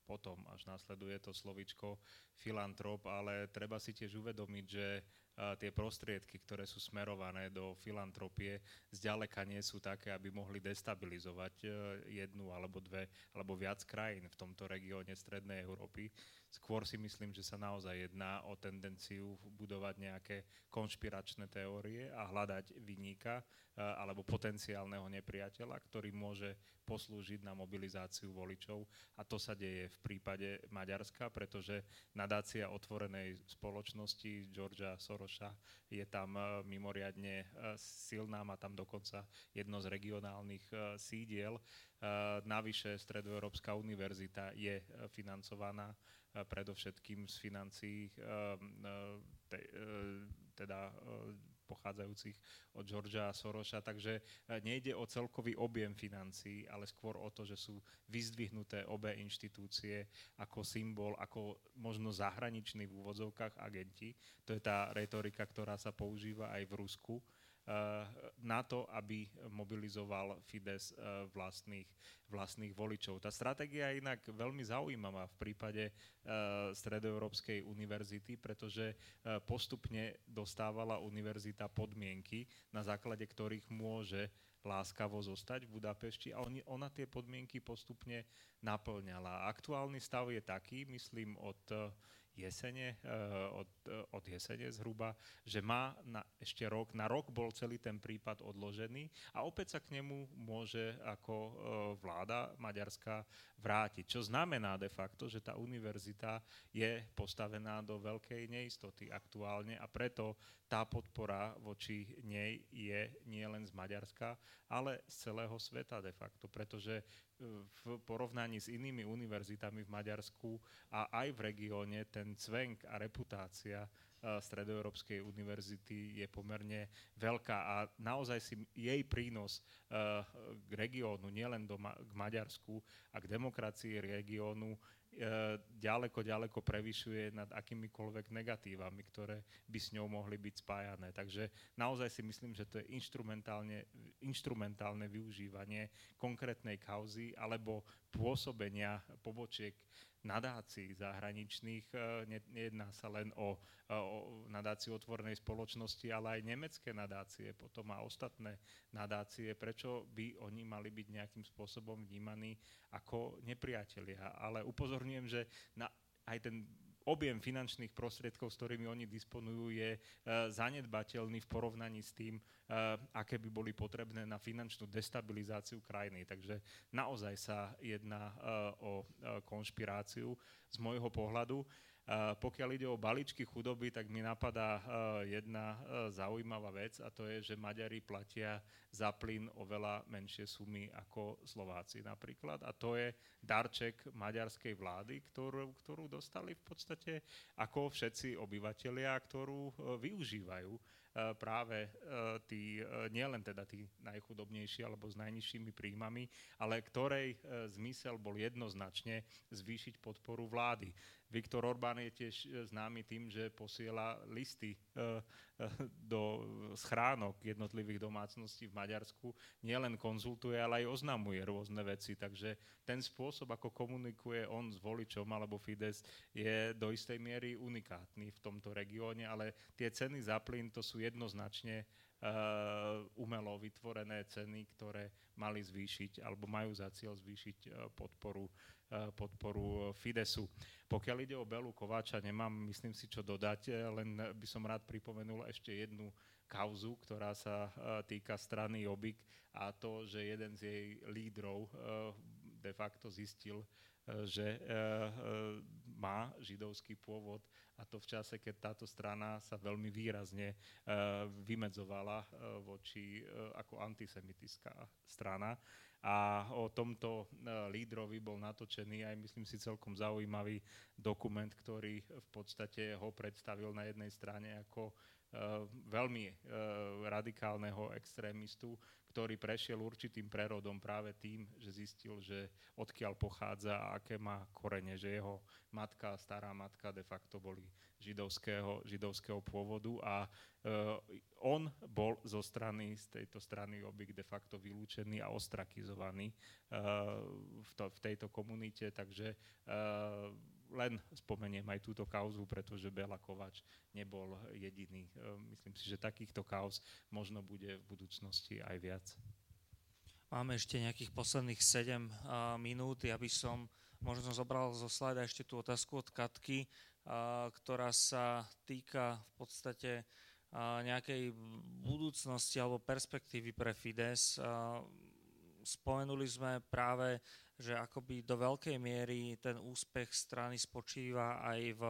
potom až nasleduje to slovičko filantrop, ale treba si tiež uvedomiť, že tie prostriedky, ktoré sú smerované do filantropie, zďaleka nie sú také, aby mohli destabilizovať e, jednu alebo dve alebo viac krajín v tomto regióne Strednej Európy. Skôr si myslím, že sa naozaj jedná o tendenciu budovať nejaké konšpiračné teórie a hľadať vyníka e, alebo potenciálneho nepriateľa, ktorý môže poslúžiť na mobilizáciu voličov. A to sa deje v prípade Maďarska, pretože nadácia otvorenej spoločnosti Georgia Soroša je tam e, mimoriadne e, silná, má tam dokonca jedno z regionálnych sídiel. Navyše Stredoeurópska univerzita je financovaná predovšetkým z financií teda pochádzajúcich od Georgia Soroša, takže nejde o celkový objem financií, ale skôr o to, že sú vyzdvihnuté obe inštitúcie ako symbol, ako možno zahraniční v úvodzovkách agenti. To je tá retorika, ktorá sa používa aj v Rusku Eh, na to, aby mobilizoval Fides eh, vlastných, vlastných voličov. Tá stratégia je inak veľmi zaujímavá v prípade eh, Stredoeurópskej univerzity, pretože postupne dostávala univerzita podmienky, na základe ktorých môže láskavo zostať v Budapešti a ona tie podmienky postupne naplňala. Aktuálny stav je taký, myslím, od jesene, eh, od, eh, od jesene zhruba, že má na, ešte rok, na rok bol celý ten prípad odložený a opäť sa k nemu môže ako eh, vláda maďarská vrátiť. Čo znamená de facto, že tá univerzita je postavená do veľkej neistoty aktuálne a preto tá podpora voči nej je nie len z Maďarska, ale z celého sveta de facto, pretože v porovnaní s inými univerzitami v Maďarsku a aj v regióne ten cvenk a reputácia Stredoeurópskej univerzity je pomerne veľká a naozaj si jej prínos k regiónu, nielen do, k Maďarsku a k demokracii regiónu E, ďaleko, ďaleko prevyšuje nad akýmikoľvek negatívami, ktoré by s ňou mohli byť spájané. Takže naozaj si myslím, že to je instrumentálne, instrumentálne využívanie konkrétnej kauzy alebo pôsobenia pobočiek nadácií zahraničných. E, nejedná sa len o, o nadáciu otvorenej spoločnosti, ale aj nemecké nadácie, potom a ostatné nadácie. Prečo by oni mali byť nejakým spôsobom vnímaní ako nepriatelia? Ale upozorňujem, že na, aj ten objem finančných prostriedkov, s ktorými oni disponujú, je uh, zanedbateľný v porovnaní s tým, uh, aké by boli potrebné na finančnú destabilizáciu krajiny. Takže naozaj sa jedná uh, o konšpiráciu z môjho pohľadu. Pokiaľ ide o balíčky chudoby, tak mi napadá jedna zaujímavá vec a to je, že Maďari platia za plyn oveľa menšie sumy ako Slováci napríklad. A to je darček maďarskej vlády, ktorú, ktorú dostali v podstate ako všetci obyvateľia, ktorú využívajú práve tí, nielen teda tí najchudobnejší alebo s najnižšími príjmami, ale ktorej zmysel bol jednoznačne zvýšiť podporu vlády. Viktor Orbán je tiež e, známy tým, že posiela listy e, e, do schránok jednotlivých domácností v Maďarsku. Nielen konzultuje, ale aj oznamuje rôzne veci. Takže ten spôsob, ako komunikuje on s voličom alebo Fides, je do istej miery unikátny v tomto regióne, ale tie ceny za plyn to sú jednoznačne umelo vytvorené ceny, ktoré mali zvýšiť alebo majú za cieľ zvýšiť podporu Eh, podporu Fidesu. Pokiaľ ide o Belu Kováča, nemám, myslím si, čo dodať, eh, len by som rád pripomenul ešte jednu kauzu, ktorá sa eh, týka strany Jobik a to, že jeden z jej lídrov de facto zistil, že má židovský pôvod a to v čase, keď táto strana sa veľmi výrazne vymedzovala voči ako antisemitická strana a o tomto e, lídrovi bol natočený aj myslím si celkom zaujímavý dokument, ktorý v podstate ho predstavil na jednej strane ako e, veľmi e, radikálneho extrémistu, ktorý prešiel určitým prerodom práve tým, že zistil, že odkiaľ pochádza a aké má korene, že jeho matka, stará matka de facto boli židovského, židovského pôvodu a uh, on bol zo strany, z tejto strany Obik de facto vylúčený a ostrakizovaný uh, v, to, v tejto komunite, takže uh, len spomeniem aj túto kauzu, pretože Bela Kovač nebol jediný. Myslím si, že takýchto kauz možno bude v budúcnosti aj viac. Máme ešte nejakých posledných 7 minút. Ja by som možno zobral zo slajda ešte tú otázku od Katky ktorá sa týka v podstate nejakej budúcnosti alebo perspektívy pre Fides. Spomenuli sme práve, že akoby do veľkej miery ten úspech strany spočíva aj v,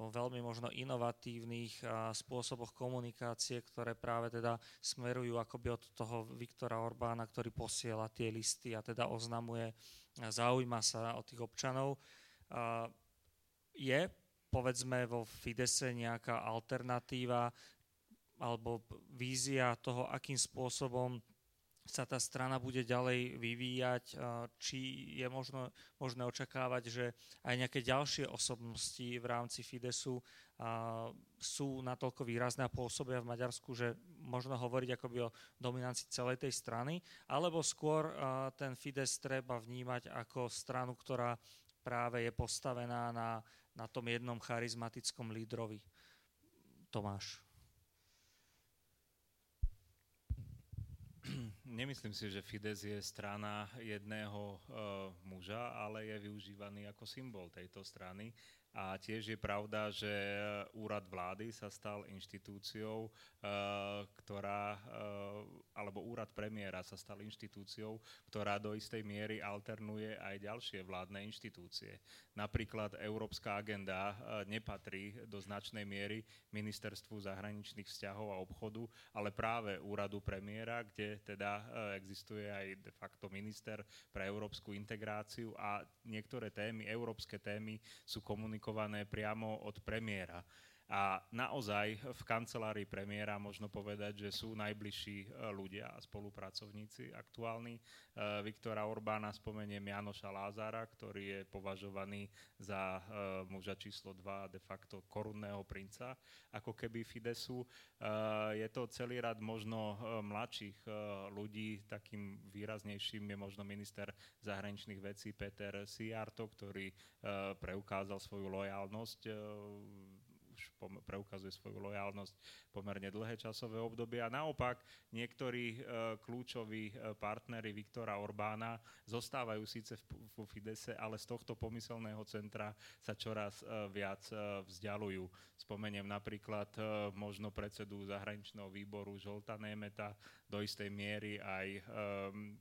v veľmi možno inovatívnych spôsoboch komunikácie, ktoré práve teda smerujú akoby od toho Viktora Orbána, ktorý posiela tie listy a teda oznamuje, zaujíma sa o tých občanov. Je povedzme vo Fidese nejaká alternatíva alebo vízia toho, akým spôsobom sa tá strana bude ďalej vyvíjať, či je možno, možné očakávať, že aj nejaké ďalšie osobnosti v rámci Fidesu sú natoľko výrazné a pôsobia v Maďarsku, že možno hovoriť akoby o dominancii celej tej strany, alebo skôr ten Fides treba vnímať ako stranu, ktorá práve je postavená na na tom jednom charizmatickom lídrovi. Tomáš. Nemyslím si, že Fides je strana jedného uh, muža, ale je využívaný ako symbol tejto strany. A tiež je pravda, že úrad vlády sa stal inštitúciou, eh, ktorá, eh, alebo úrad premiéra sa stal inštitúciou, ktorá do istej miery alternuje aj ďalšie vládne inštitúcie. Napríklad Európska agenda nepatrí do značnej miery Ministerstvu zahraničných vzťahov a obchodu, ale práve úradu premiéra, kde teda existuje aj de facto minister pre európsku integráciu a niektoré témy, európske témy sú komunikované komunikované priamo od premiéra. A naozaj v kancelárii premiéra možno povedať, že sú najbližší e, ľudia a spolupracovníci aktuálni. E, Viktora Orbána spomeniem Janoša Lázára, ktorý je považovaný za e, muža číslo 2 de facto korunného princa, ako keby Fidesu. Je to celý rad možno mladších ľudí, takým výraznejším je možno minister zahraničných vecí Peter Siarto, ktorý preukázal svoju lojálnosť už preukazuje svoju lojálnosť pomerne dlhé časové obdobie. A naopak niektorí e, kľúčoví e, partnery Viktora Orbána zostávajú síce v Fidese, ale z tohto pomyselného centra sa čoraz e, viac vzdialujú. Spomeniem napríklad možno predsedu zahraničného výboru Žolta Németa, do istej miery aj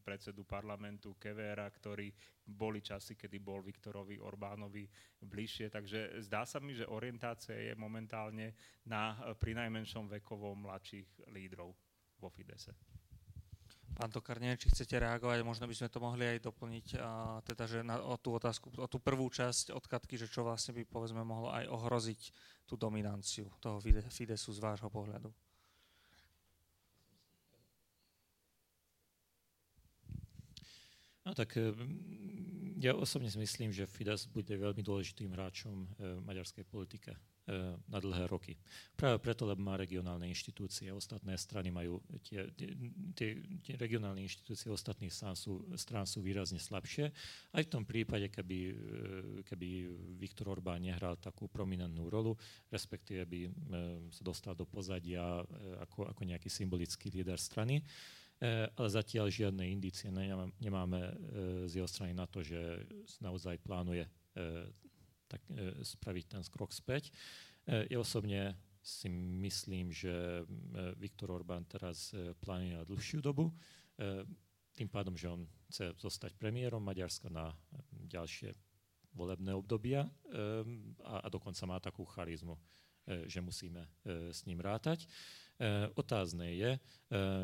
predsedu parlamentu Kevera, ktorý boli časy, kedy bol Viktorovi Orbánovi bližšie. Takže zdá sa mi, že orientácia je momentálne na pri počtom vekovo mladších lídrov vo Fidese. Pán Tokar, neviem, či chcete reagovať, možno by sme to mohli aj doplniť, a, teda, že na, o tú otázku, o tú prvú časť odkatky, že čo vlastne by, povedzme, mohlo aj ohroziť tú dominanciu toho Fidesu z vášho pohľadu. No tak ja osobne si myslím, že Fides bude veľmi dôležitým hráčom v maďarskej politike na dlhé roky. Práve preto, lebo má regionálne inštitúcie. Ostatné strany majú, tie, tie, tie regionálne inštitúcie ostatných strán sú, strán sú výrazne slabšie. Aj v tom prípade, keby, keby Viktor Orbán nehral takú prominentnú rolu, respektíve by sa dostal do pozadia ako, ako nejaký symbolický líder strany, E, ale zatiaľ žiadne indície nemáme e, z jeho strany na to, že naozaj plánuje e, tak, spraviť ten krok späť. Ja osobne si myslím, že Viktor Orbán teraz plánuje na dlhšiu dobu, tým pádom, že on chce zostať premiérom Maďarska na ďalšie volebné obdobia a, a dokonca má takú charizmu, že musíme s ním rátať. Otázne je,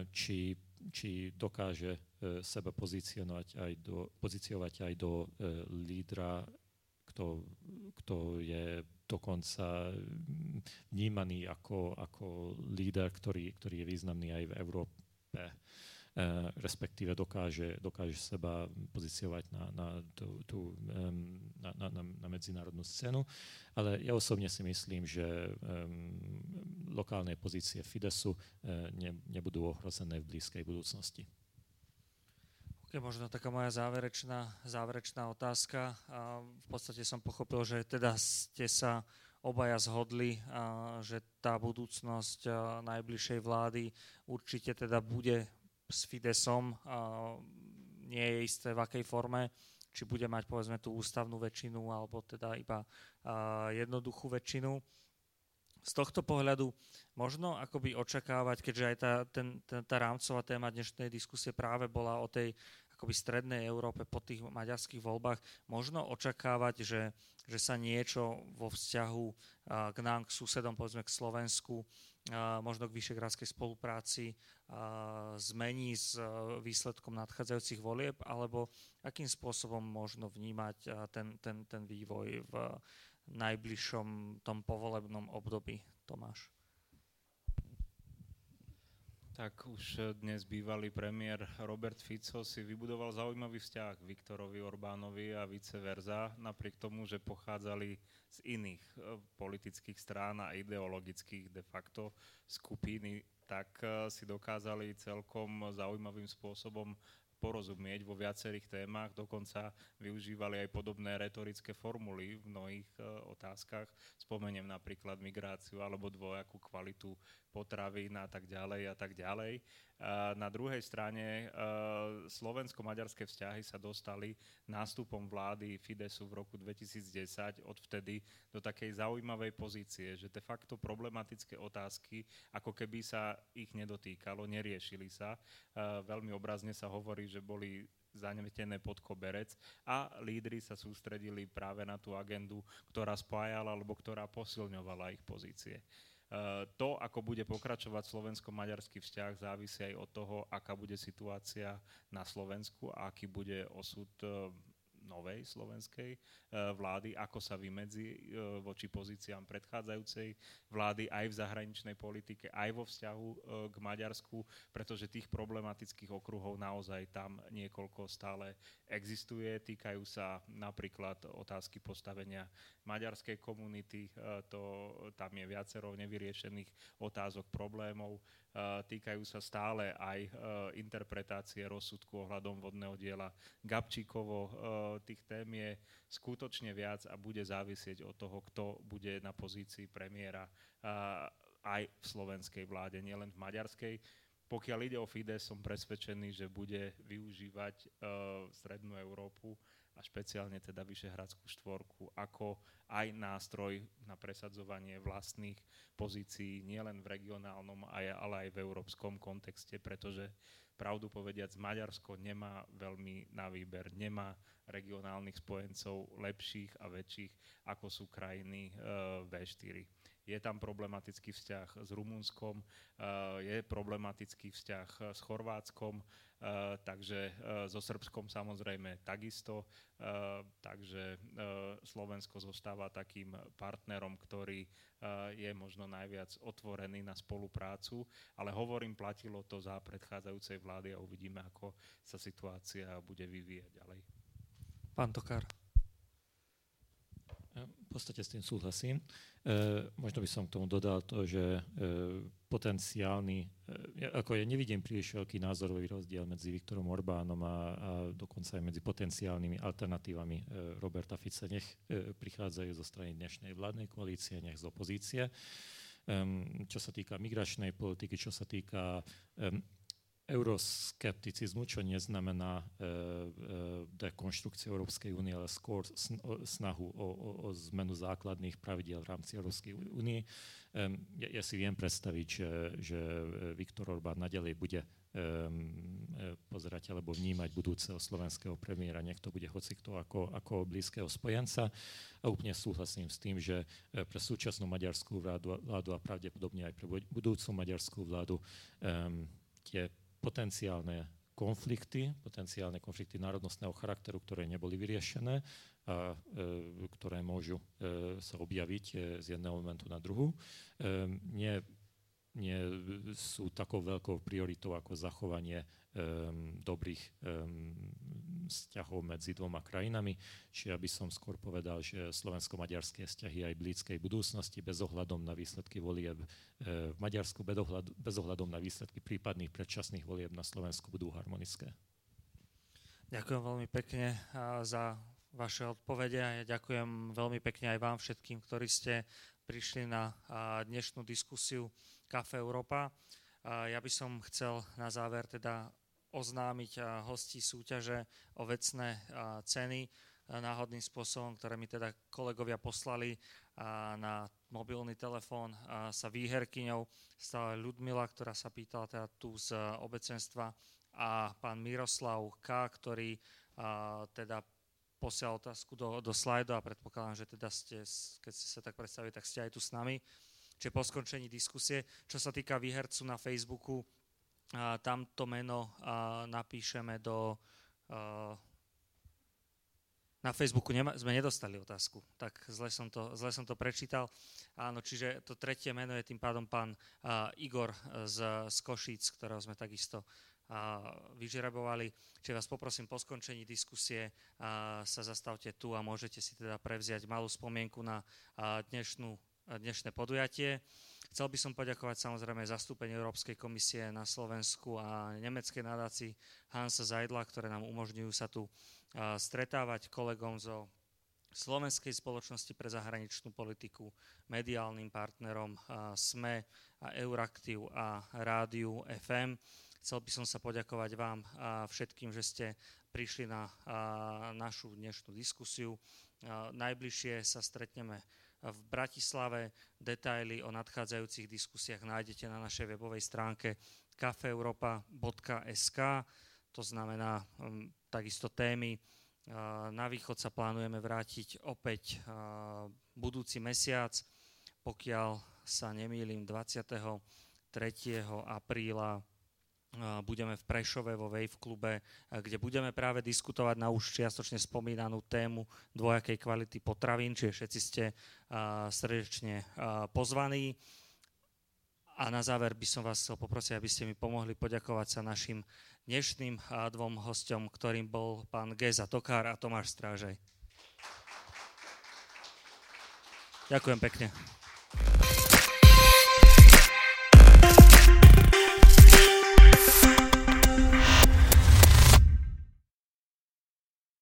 či či dokáže e, seba pozíciovať aj do, pozíciovať aj do e, lídra, kto, kto je dokonca vnímaný ako, ako líder, ktorý, ktorý je významný aj v Európe. Uh, respektíve dokáže, dokáže seba pozíciovať na, na, tú, tú, um, na, na, na medzinárodnú scénu. Ale ja osobne si myslím, že um, lokálne pozície Fidesu uh, ne, nebudú ohrozené v blízkej budúcnosti. Okay, možno taká moja záverečná, záverečná otázka. A v podstate som pochopil, že teda ste sa obaja zhodli, a, že tá budúcnosť a, najbližšej vlády určite teda bude s Fidesom. Nie je isté v akej forme, či bude mať povedzme tú ústavnú väčšinu alebo teda iba jednoduchú väčšinu. Z tohto pohľadu možno akoby očakávať, keďže aj tá, ten, ten, tá rámcová téma dnešnej diskusie práve bola o tej akoby strednej Európe po tých maďarských voľbách, možno očakávať, že, že sa niečo vo vzťahu k nám, k susedom, povedzme k Slovensku, možno k vyšegrádskej spolupráci zmení s výsledkom nadchádzajúcich volieb, alebo akým spôsobom možno vnímať ten, ten, ten vývoj v najbližšom tom povolebnom období, Tomáš? Tak už dnes bývalý premiér Robert Fico si vybudoval zaujímavý vzťah k Viktorovi Orbánovi a vice versa, napriek tomu, že pochádzali z iných e, politických strán a ideologických de facto skupiny, tak e, si dokázali celkom zaujímavým spôsobom porozumieť vo viacerých témach, dokonca využívali aj podobné retorické formuly v mnohých e, otázkach. Spomeniem napríklad migráciu alebo dvojakú kvalitu potravín a tak ďalej a tak ďalej. Na druhej strane e, slovensko-maďarské vzťahy sa dostali nástupom vlády Fidesu v roku 2010 odvtedy do takej zaujímavej pozície, že de facto problematické otázky, ako keby sa ich nedotýkalo, neriešili sa. E, veľmi obrazne sa hovorí, že boli zanetené pod koberec a lídry sa sústredili práve na tú agendu, ktorá spájala alebo ktorá posilňovala ich pozície. Eh, to, ako bude pokračovať slovensko-maďarský vzťah, závisí aj od toho, aká bude situácia na Slovensku a aký bude osud eh, novej slovenskej e, vlády, ako sa vymedzi e, voči pozíciám predchádzajúcej vlády aj v zahraničnej politike, aj vo vzťahu e, k Maďarsku, pretože tých problematických okruhov naozaj tam niekoľko stále existuje. Týkajú sa napríklad otázky postavenia maďarskej komunity, to, tam je viacero nevyriešených otázok, problémov týkajú sa stále aj e, interpretácie rozsudku ohľadom vodného diela Gabčíkovo. E, tých tém je skutočne viac a bude závisieť od toho, kto bude na pozícii premiéra aj v slovenskej vláde, nielen v maďarskej. Pokiaľ ide o Fides, som presvedčený, že bude využívať Strednú Európu a špeciálne teda Vyšehradskú štvorku ako aj nástroj na presadzovanie vlastných pozícií nielen v regionálnom, ale aj v európskom kontexte, pretože pravdu povediac Maďarsko nemá veľmi na výber, nemá regionálnych spojencov lepších a väčších ako sú krajiny e, V4 je tam problematický vzťah s Rumunskom, eh, je problematický vzťah s Chorvátskom, eh, takže eh, so Srbskom samozrejme takisto. takže Slovensko zostáva takým partnerom, ktorý je možno najviac otvorený na spoluprácu, ale hovorím, platilo to za predchádzajúcej vlády a uvidíme, ako sa situácia bude vyvíjať ďalej. Pán Tokár. V podstate s tým súhlasím. E, možno by som k tomu dodal to, že e, potenciálny, e, ako ja nevidím príliš veľký názorový rozdiel medzi Viktorom Orbánom a, a dokonca aj medzi potenciálnymi alternatívami e, Roberta Fice. Nech e, prichádzajú zo strany dnešnej vládnej koalície, nech z opozície. E, čo sa týka migračnej politiky, čo sa týka euroskepticizmu, čo neznamená e, e, dekonštrukciu Európskej únie, ale skôr snahu o, o, o zmenu základných pravidiel v rámci Európskej únie. Ja, ja si viem predstaviť, že, že Viktor Orbán nadalej bude pozerať alebo vnímať budúceho slovenského premiéra, nech to bude hocikto ako, ako blízkeho spojenca. A úplne súhlasím s tým, že e, pre súčasnú maďarskú vládu, vládu a pravdepodobne aj pre budúcu maďarskú vládu um, tie potenciálne konflikty, potenciálne konflikty národnostného charakteru, ktoré neboli vyriešené a e, ktoré môžu e, sa objaviť e, z jedného momentu na druhu. E, nie nie sú takou veľkou prioritou ako zachovanie um, dobrých um, vzťahov medzi dvoma krajinami. Čiže ja by som skôr povedal, že slovensko-maďarské vzťahy aj blízkej budúcnosti bez ohľadom na výsledky volieb uh, v Maďarsku, bez ohľadom na výsledky prípadných predčasných volieb na Slovensku budú harmonické. Ďakujem veľmi pekne za vaše odpovede a ja ďakujem veľmi pekne aj vám všetkým, ktorí ste prišli na dnešnú diskusiu Kafe Európa. Ja by som chcel na záver teda oznámiť hostí súťaže o vecné ceny náhodným spôsobom, ktoré mi teda kolegovia poslali na mobilný telefón sa výherkyňou stala Ľudmila, ktorá sa pýtala teda tu z obecenstva a pán Miroslav K., ktorý teda posiel otázku do, do slajdu a predpokladám, že teda ste, keď ste sa tak predstavili, tak ste aj tu s nami. Čiže po skončení diskusie, čo sa týka výhercu na Facebooku, a, tam meno a, napíšeme do... A, na Facebooku nema, sme nedostali otázku, tak zle som, to, zle som to prečítal. Áno, čiže to tretie meno je tým pádom pán uh, Igor z, z Košíc, ktorého sme takisto vyžrebovali. Čiže vás poprosím po skončení diskusie sa zastavte tu a môžete si teda prevziať malú spomienku na dnešnú, dnešné podujatie. Chcel by som poďakovať samozrejme zastúpeniu Európskej komisie na Slovensku a nemeckej nadácii Hansa Zajdla, ktoré nám umožňujú sa tu stretávať kolegom zo Slovenskej spoločnosti pre zahraničnú politiku, mediálnym partnerom SME a Euraktiv a Rádiu FM. Chcel by som sa poďakovať vám všetkým, že ste prišli na našu dnešnú diskusiu. Najbližšie sa stretneme v Bratislave. Detaily o nadchádzajúcich diskusiách nájdete na našej webovej stránke kafeeuropa.sk. To znamená um, takisto témy. Na východ sa plánujeme vrátiť opäť budúci mesiac, pokiaľ sa nemýlim 23. apríla budeme v Prešove vo Wave klube, kde budeme práve diskutovať na už čiastočne spomínanú tému dvojakej kvality potravín, čiže všetci ste srdečne pozvaní. A na záver by som vás chcel poprosiť, aby ste mi pomohli poďakovať sa našim dnešným dvom hostom, ktorým bol pán Geza Tokár a Tomáš Strážej. Ďakujem pekne.